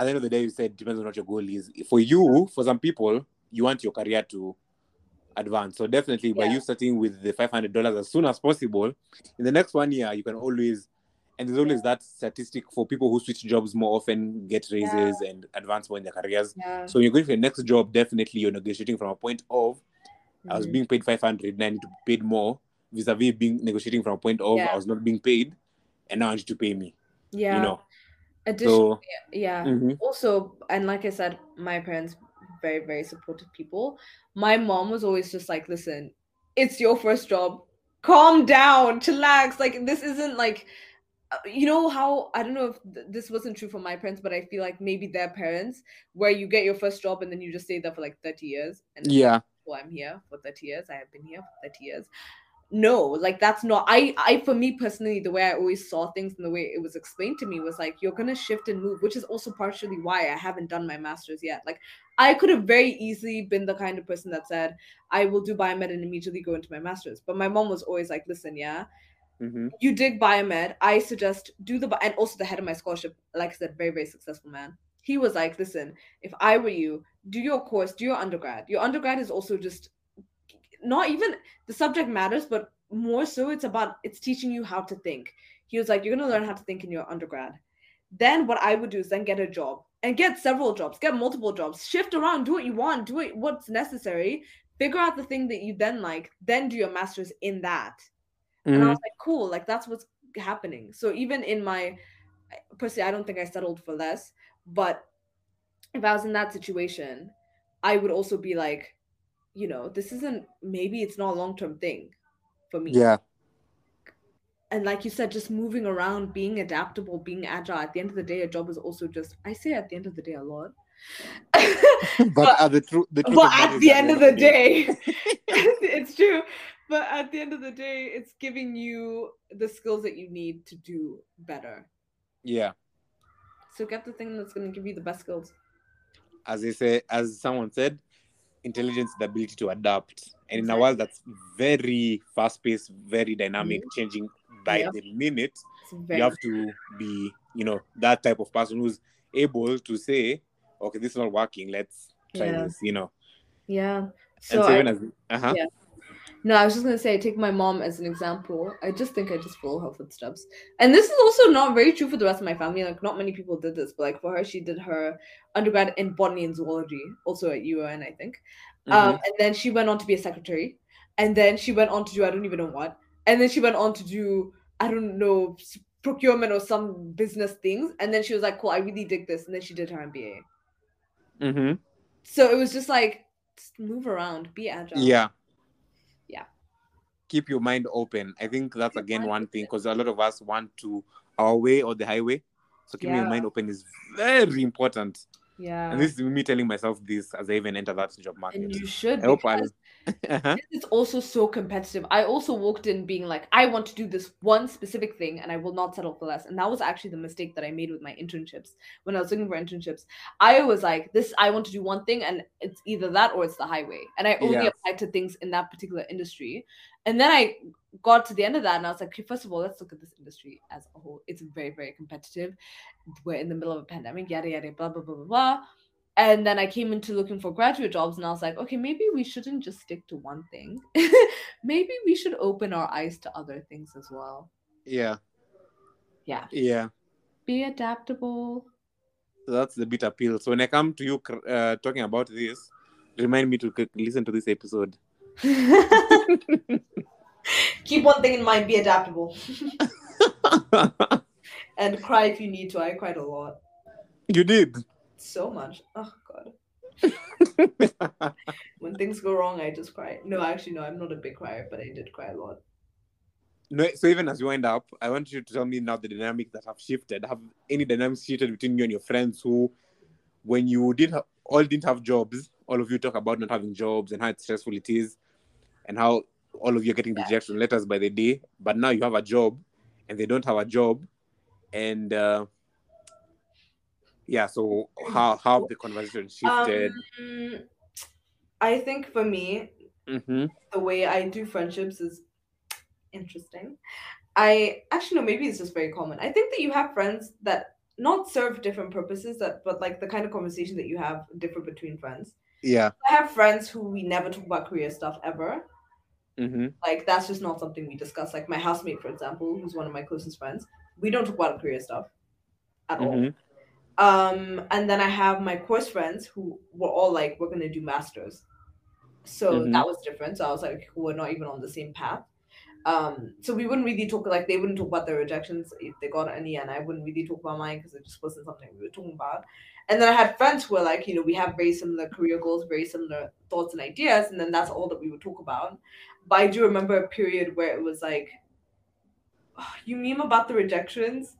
Speaker 3: at the end of the day, you said depends on what your goal is. For you, for some people, you want your career to advance. So definitely, by
Speaker 4: Yeah.
Speaker 3: you starting with the five hundred dollars as soon as possible, in the next one year, you can always. And there's always that statistic for people who switch jobs more often get raises and advance more in their careers.
Speaker 4: yeah.
Speaker 3: So when you're going for your next job, definitely you're negotiating from a point of I was
Speaker 4: Mhm.
Speaker 3: being paid 500 and I need to be paid more vis-a-vis being negotiating from a point of
Speaker 4: Yeah.
Speaker 3: I was not being paid and now I need to pay me.
Speaker 4: yeah.
Speaker 3: You know.
Speaker 4: Additionally,
Speaker 3: So
Speaker 4: yeah.
Speaker 3: mhm.
Speaker 4: Also, and like I said, my parents very very supportive people. My mom was always just like, "Listen, it's your first job. Calm down, chillax. Like this isn't like." uh, You know how I don't know if th- this wasn't true for my parents, but I feel like maybe their parents, where you get your first job and then you just stay there for like thirty years, and
Speaker 3: yeah.
Speaker 4: well, I'm here for 30 years. I have been here for 30 years. No, like that's not I I for me personally, the way I always saw things and the way it was explained to me was like you're gonna shift and move, which is also partially why I haven't done my master's yet. Like I could have very easily been the kind of person that said, I will do biomed and immediately go into my master's. But my mom was always like, listen, yeah,
Speaker 3: hmm
Speaker 4: you dig biomed. I suggest do the and also the head of my scholarship, like I said, very, very successful man. He was like, listen, if I were you, do your course, do your undergrad. Your undergrad is also just not even the subject matters, but more so it's about it's teaching you how to think. He was like, You're gonna learn how to think in your undergrad. Then what I would do is then get a job and get several jobs, get multiple jobs, shift around, do what you want, do it what's necessary, figure out the thing that you then like, then do your master's in that. And I
Speaker 3: Mhm.
Speaker 4: was like, cool, like that's what's happening. So even in my personally, I don't think I settled for less, but if I was in that situation, I would also be like, you know, this isn't maybe it's not a long-term thing for me.
Speaker 3: Yeah.
Speaker 4: And like you said, just moving around, being adaptable, being agile. At the end of the day, a job is also just I say at the end of the day a lot.
Speaker 3: But,
Speaker 4: But-
Speaker 3: uh, the truth, the truth
Speaker 4: but at the end of the day, it's true. But at the end of the day, it's giving you the skills that you need to do better.
Speaker 3: yeah,
Speaker 4: So get the thing that's going to give you the best skills.
Speaker 3: as they say, as someone said, intelligence, the ability to adapt, and in a world that's very fast-paced, very dynamic, changing by
Speaker 4: Yep.
Speaker 3: the minute, you have to be, you know, that type of person who's able to say, okay, this is not working. Let's try
Speaker 4: Yeah.
Speaker 3: this, you know.
Speaker 4: yeah. So
Speaker 3: so
Speaker 4: I,
Speaker 3: even as uh-huh.
Speaker 4: yeah. No, I was just gonna say, take my mom as an example. I just think I just follow her footsteps, and this is also not very true for the rest of my family. Like, not many people did this, but like for her, she did her undergrad in botany and zoology, also at UON, I think. Um, and then she went on to be a secretary, and then she went on to do I don't even know what, and then she went on to do I don't know procurement or some business things, and then she was like, "Cool, I really dig this," and then she did her MBA.
Speaker 3: Mm-hmm.
Speaker 4: So it was just like, just move around, be agile.
Speaker 3: Yeah. Keep your mind open. I think that's again one thing because a lot of us want to our way or the highway. So keeping your mind open is very important.
Speaker 4: yeah.
Speaker 3: And this is me telling myself this as I even enter that job
Speaker 4: and
Speaker 3: market.
Speaker 4: you should
Speaker 3: I hope I'll uh-huh.
Speaker 4: it's also so competitive. I also walked in being like, I want to do this one specific thing and I will not settle for less. And that was actually the mistake that I made with my internships. When I was looking for internships, I was like, this, I want to do one thing and it's either that or it's the highway. And I only
Speaker 3: Yeah.
Speaker 4: applied to things in that particular industry. And then I got to the end of that and I was like, okay, first of all, let's look at this industry as a whole. It's very, very competitive. We're in the middle of a pandemic, yada, yada, blah, blah, blah, blah, blah. And then I came into looking for graduate jobs and I was like, okay, maybe we shouldn't just stick to one thing. maybe we should open our eyes to other things as well.
Speaker 3: Yeah.
Speaker 4: Yeah.
Speaker 3: Yeah.
Speaker 4: Be adaptable.
Speaker 3: So that's the bit appeal. So when I come to you uh, talking about this, remind me to listen to this episode.
Speaker 4: Keep one thing in mind, be adaptable. and cry if you need to. I cried a lot.
Speaker 3: you did.
Speaker 4: So much. Oh god. When things go wrong, I just cry. No, actually no, I'm not a big crier, but I did cry a lot.
Speaker 3: no, so even as you wind up, I want you to tell me now the dynamics that have shifted. Have any dynamics shifted between you and your friends who, when you did ha- all didn't have jobs, all of you talk about not having jobs and how stressful it is, and how all of you are getting rejection letters by the day. But now you have a job, and they don't have a job, and uh, yeah. So how how the conversation shifted?
Speaker 4: Um, I think for me,
Speaker 3: mm-hmm.
Speaker 4: the way I do friendships is interesting. I actually no, maybe it's just very common. I think that you have friends that not serve different purposes that but like the kind of conversation that you have differ between friends.
Speaker 3: Yeah.
Speaker 4: I have friends who we never talk about career stuff ever.
Speaker 3: Mm-hmm.
Speaker 4: Like that's just not something we discuss. Like my housemate, for example, who's one of my closest friends, we don't talk about career stuff at all.
Speaker 3: Mhm.
Speaker 4: Um, and then I have my course friends who were all like, we're gonna do masters. So
Speaker 3: Mhm.
Speaker 4: that was different. So I was like, we're not even on the same path. Um, so we wouldn't really talk like they wouldn't talk about their rejections if they got any, and I wouldn't really talk about mine because it just wasn't something we were talking about. And then I had friends who were like, you know, we have very similar career goals, very similar thoughts and ideas, and then that's all that we would talk about. But I do remember a period where it was like, you meme about the rejections,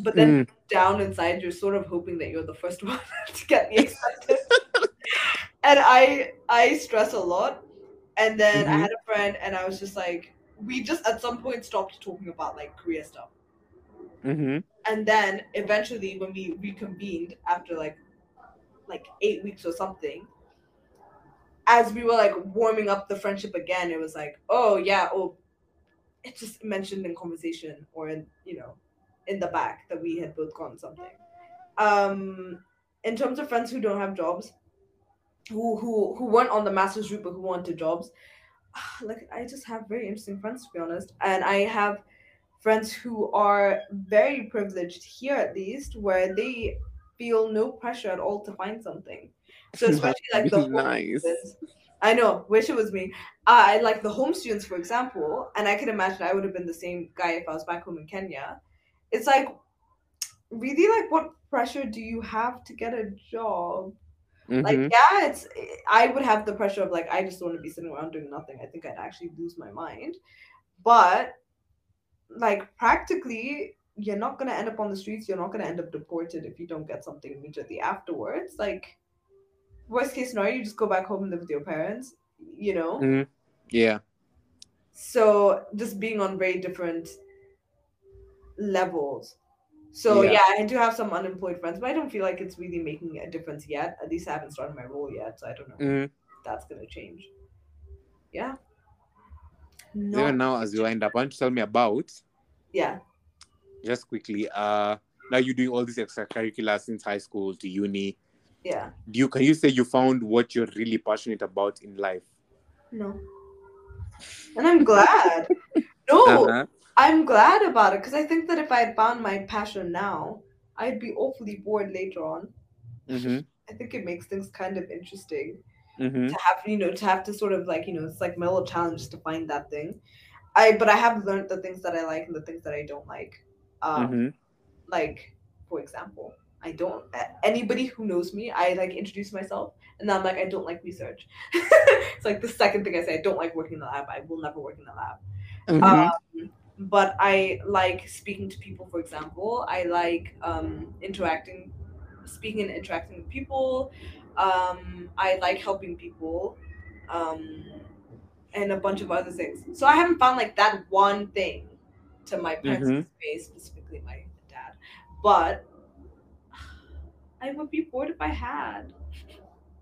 Speaker 4: but then
Speaker 3: Mm.
Speaker 4: down inside you're sort of hoping that you're the first one to get the accepted. and I I stress a lot. And then I
Speaker 3: Mhm.
Speaker 4: had a friend and I was just like, we just at some point stopped talking about like career stuff.
Speaker 3: Mm-hmm.
Speaker 4: And then eventually when we reconvened after like like eight weeks or something, as we were like warming up the friendship again, it was like, oh yeah, oh it just mentioned in conversation or in you know in the back that we had both gone something. Um in terms of friends who don't have jobs, who who who weren't on the master's route but who wanted jobs, like I just have very interesting friends to be honest. And I have friends who are very privileged here at least where they feel no pressure at all to find something. So especially like the home
Speaker 3: Nice.
Speaker 4: students. I know, wish it was me. I like the home students, for example, and I can imagine I would have been the same guy if I was back home in Kenya. It's like really like what pressure do you have to get a job? Like,
Speaker 3: Mhm.
Speaker 4: yeah, it's I would have the pressure of like I just don't want to be sitting around doing nothing. I think I'd actually lose my mind. But like practically, you're not gonna end up on the streets. You're not gonna end up deported if you don't get something immediately afterwards. Like worst case scenario, you just go back home and live with your parents. You know.
Speaker 3: Mhm. Yeah.
Speaker 4: So just being on very different levels. So
Speaker 3: Yeah.
Speaker 4: yeah. I do have some unemployed friends, but I don't feel like it's really making a difference yet. At least I haven't started my role yet, so I don't know
Speaker 3: Mhm.
Speaker 4: if that's gonna change. Yeah.
Speaker 3: So
Speaker 4: No.
Speaker 3: even now, as you wind up, why don't you tell me about
Speaker 4: Yeah.
Speaker 3: just quickly? Uh, now you're doing all these extracurriculars since high school to uni.
Speaker 4: Yeah.
Speaker 3: Do you can you say you found what you're really passionate about in life?
Speaker 4: No. and I'm glad. No,
Speaker 3: Uh-huh.
Speaker 4: I'm glad about it because I think that if I had found my passion now, I'd be awfully bored later on.
Speaker 3: Mm-hmm.
Speaker 4: I think it makes things kind of interesting
Speaker 3: Mm-hmm.
Speaker 4: to have, you know, to have to sort of like, you know, it's like my little challenge to find that thing. I, but I have learned the things that I like and the things that I don't like. Um,
Speaker 3: Mm-hmm.
Speaker 4: like for example i don't anybody who knows me i like introduce myself and then i'm like i don't like research it's like the second thing i say i don't like working in the lab i will never work in the lab
Speaker 3: Mm-hmm.
Speaker 4: um, but i like speaking to people for example. I like um, interacting speaking and interacting with people. Um, i like helping people um, and a bunch of other things. So i haven't found like that one thing to my parents
Speaker 3: Mhm.
Speaker 4: space specifically my dad. But i would be bored if i had.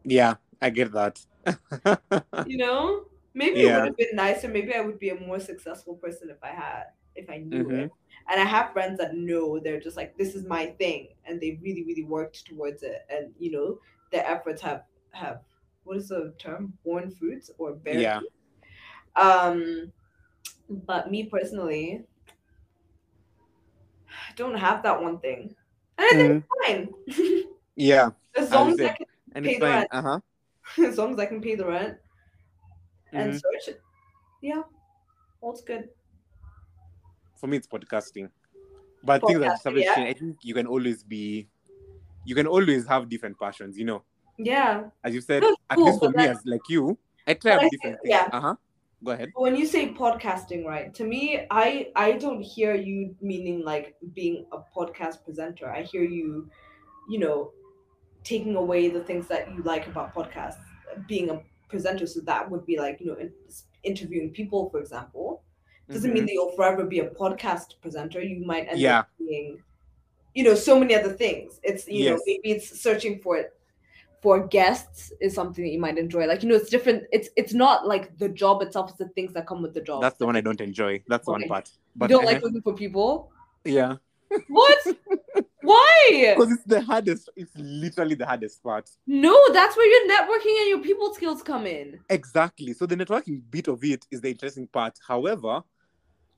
Speaker 3: Yeah, I get that.
Speaker 4: you know maybe it would have been nicer maybe i would be a more successful person if i had if i knew
Speaker 3: Mhm.
Speaker 4: it and i have friends that know they're just like this is my thing and they really really worked towards it and you know their efforts have have what is the term born fruits or bear
Speaker 3: yeah.
Speaker 4: um but me personally i don't have that one thing and i think it's fine
Speaker 3: Yeah.
Speaker 4: as long as i
Speaker 3: said.
Speaker 4: can
Speaker 3: And
Speaker 4: Pay the rent.
Speaker 3: Uh-huh.
Speaker 4: as long as i can pay the rent and
Speaker 3: Mhm.
Speaker 4: search it yeah all's good
Speaker 3: For me, it's podcasting. But things like
Speaker 4: yeah.
Speaker 3: I think you can always be, you can always have different passions. You know,
Speaker 4: yeah
Speaker 3: as you said,
Speaker 4: That's
Speaker 3: at least for me, as like you, I try different
Speaker 4: think-
Speaker 3: things.
Speaker 4: yeah.
Speaker 3: Uh huh. Go ahead.
Speaker 4: When you say podcasting, right? To me, I I don't hear you meaning like being a podcast presenter. I hear you, you know, taking away the things that you like about podcasts, being a presenter. So that would be like you know, in, interviewing people, for example. Doesn't mean
Speaker 3: Mhm.
Speaker 4: that you'll forever be a podcast presenter. You might end
Speaker 3: Yeah.
Speaker 4: up being, you know, so many other things. It's you know maybe it's searching for it for guests is something that you might enjoy. Like you know, it's different. It's it's not like the job itself; it's the things that come with the job.
Speaker 3: That's the one I don't enjoy. That's the one
Speaker 4: Okay.
Speaker 3: part.
Speaker 4: you don't
Speaker 3: uh-huh.
Speaker 4: like looking for people.
Speaker 3: yeah,
Speaker 4: What? Why?
Speaker 3: because it's the hardest. It's literally the hardest part.
Speaker 4: No, that's where your networking and your people skills come in.
Speaker 3: Exactly. So the networking bit of it is the interesting part. However,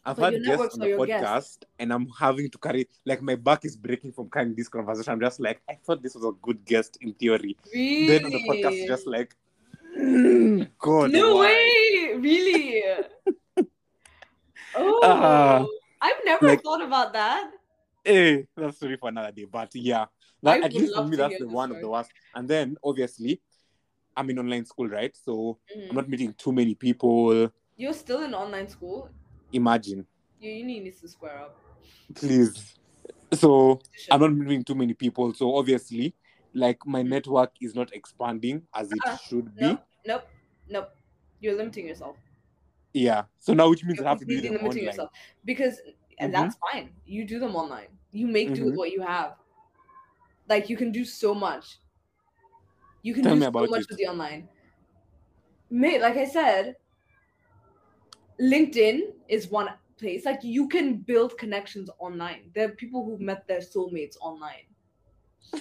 Speaker 3: I've
Speaker 4: But
Speaker 3: had guests on the podcast, and I'm having to carry like my back is breaking from carrying this conversation. I'm just like, I thought this was a good guest in theory.
Speaker 4: Really?
Speaker 3: Then on the podcast, just like, mm, God,
Speaker 4: no
Speaker 3: why?
Speaker 4: way, really? oh,
Speaker 3: Ah,
Speaker 4: I've never
Speaker 3: like-
Speaker 4: thought about that.
Speaker 3: Hey, that's story for another day. But yeah, that, at least for me, that's the one of the worst. And then obviously, I'm in online school, right? So
Speaker 4: Mhm.
Speaker 3: I'm not mm-hmm. meeting too many people.
Speaker 4: You're still in online school.
Speaker 3: Imagine,
Speaker 4: Your uni needs to square up.
Speaker 3: please. So I'm not meeting too many people. So obviously, like my mm-hmm. network is not expanding as it
Speaker 4: Uh-uh.
Speaker 3: should be.
Speaker 4: Nope, nope, nope. You're limiting yourself.
Speaker 3: Yeah. So now, which means
Speaker 4: You're
Speaker 3: I have to them
Speaker 4: limiting
Speaker 3: online.
Speaker 4: yourself because and
Speaker 3: Mhm.
Speaker 4: that's fine. You do them online. You make do with
Speaker 3: Mhm.
Speaker 4: what you have. Like you can do so much. You can
Speaker 3: Tell
Speaker 4: do so much
Speaker 3: it.
Speaker 4: with the online. Mate, like I said, LinkedIn is one place. Like you can build connections online. There are people who've met their soulmates online.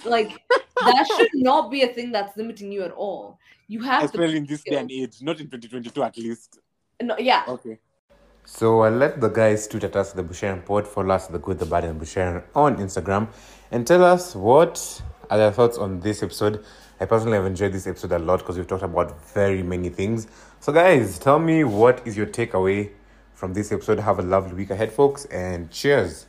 Speaker 4: Like that should not be a thing that's limiting you at all. You have to
Speaker 3: Especially in this day and age, not in 2022 at least.
Speaker 4: no, yeah.
Speaker 3: Okay.
Speaker 5: So I let the guys tweet at us the Busheran Pod, follow us the good, the bad, and Busheran on Instagram, and tell us what are their thoughts on this episode. I personally have enjoyed this episode a lot because we've talked about very many things. So guys, tell me what is your takeaway from this episode. Have a lovely week ahead, folks, and cheers.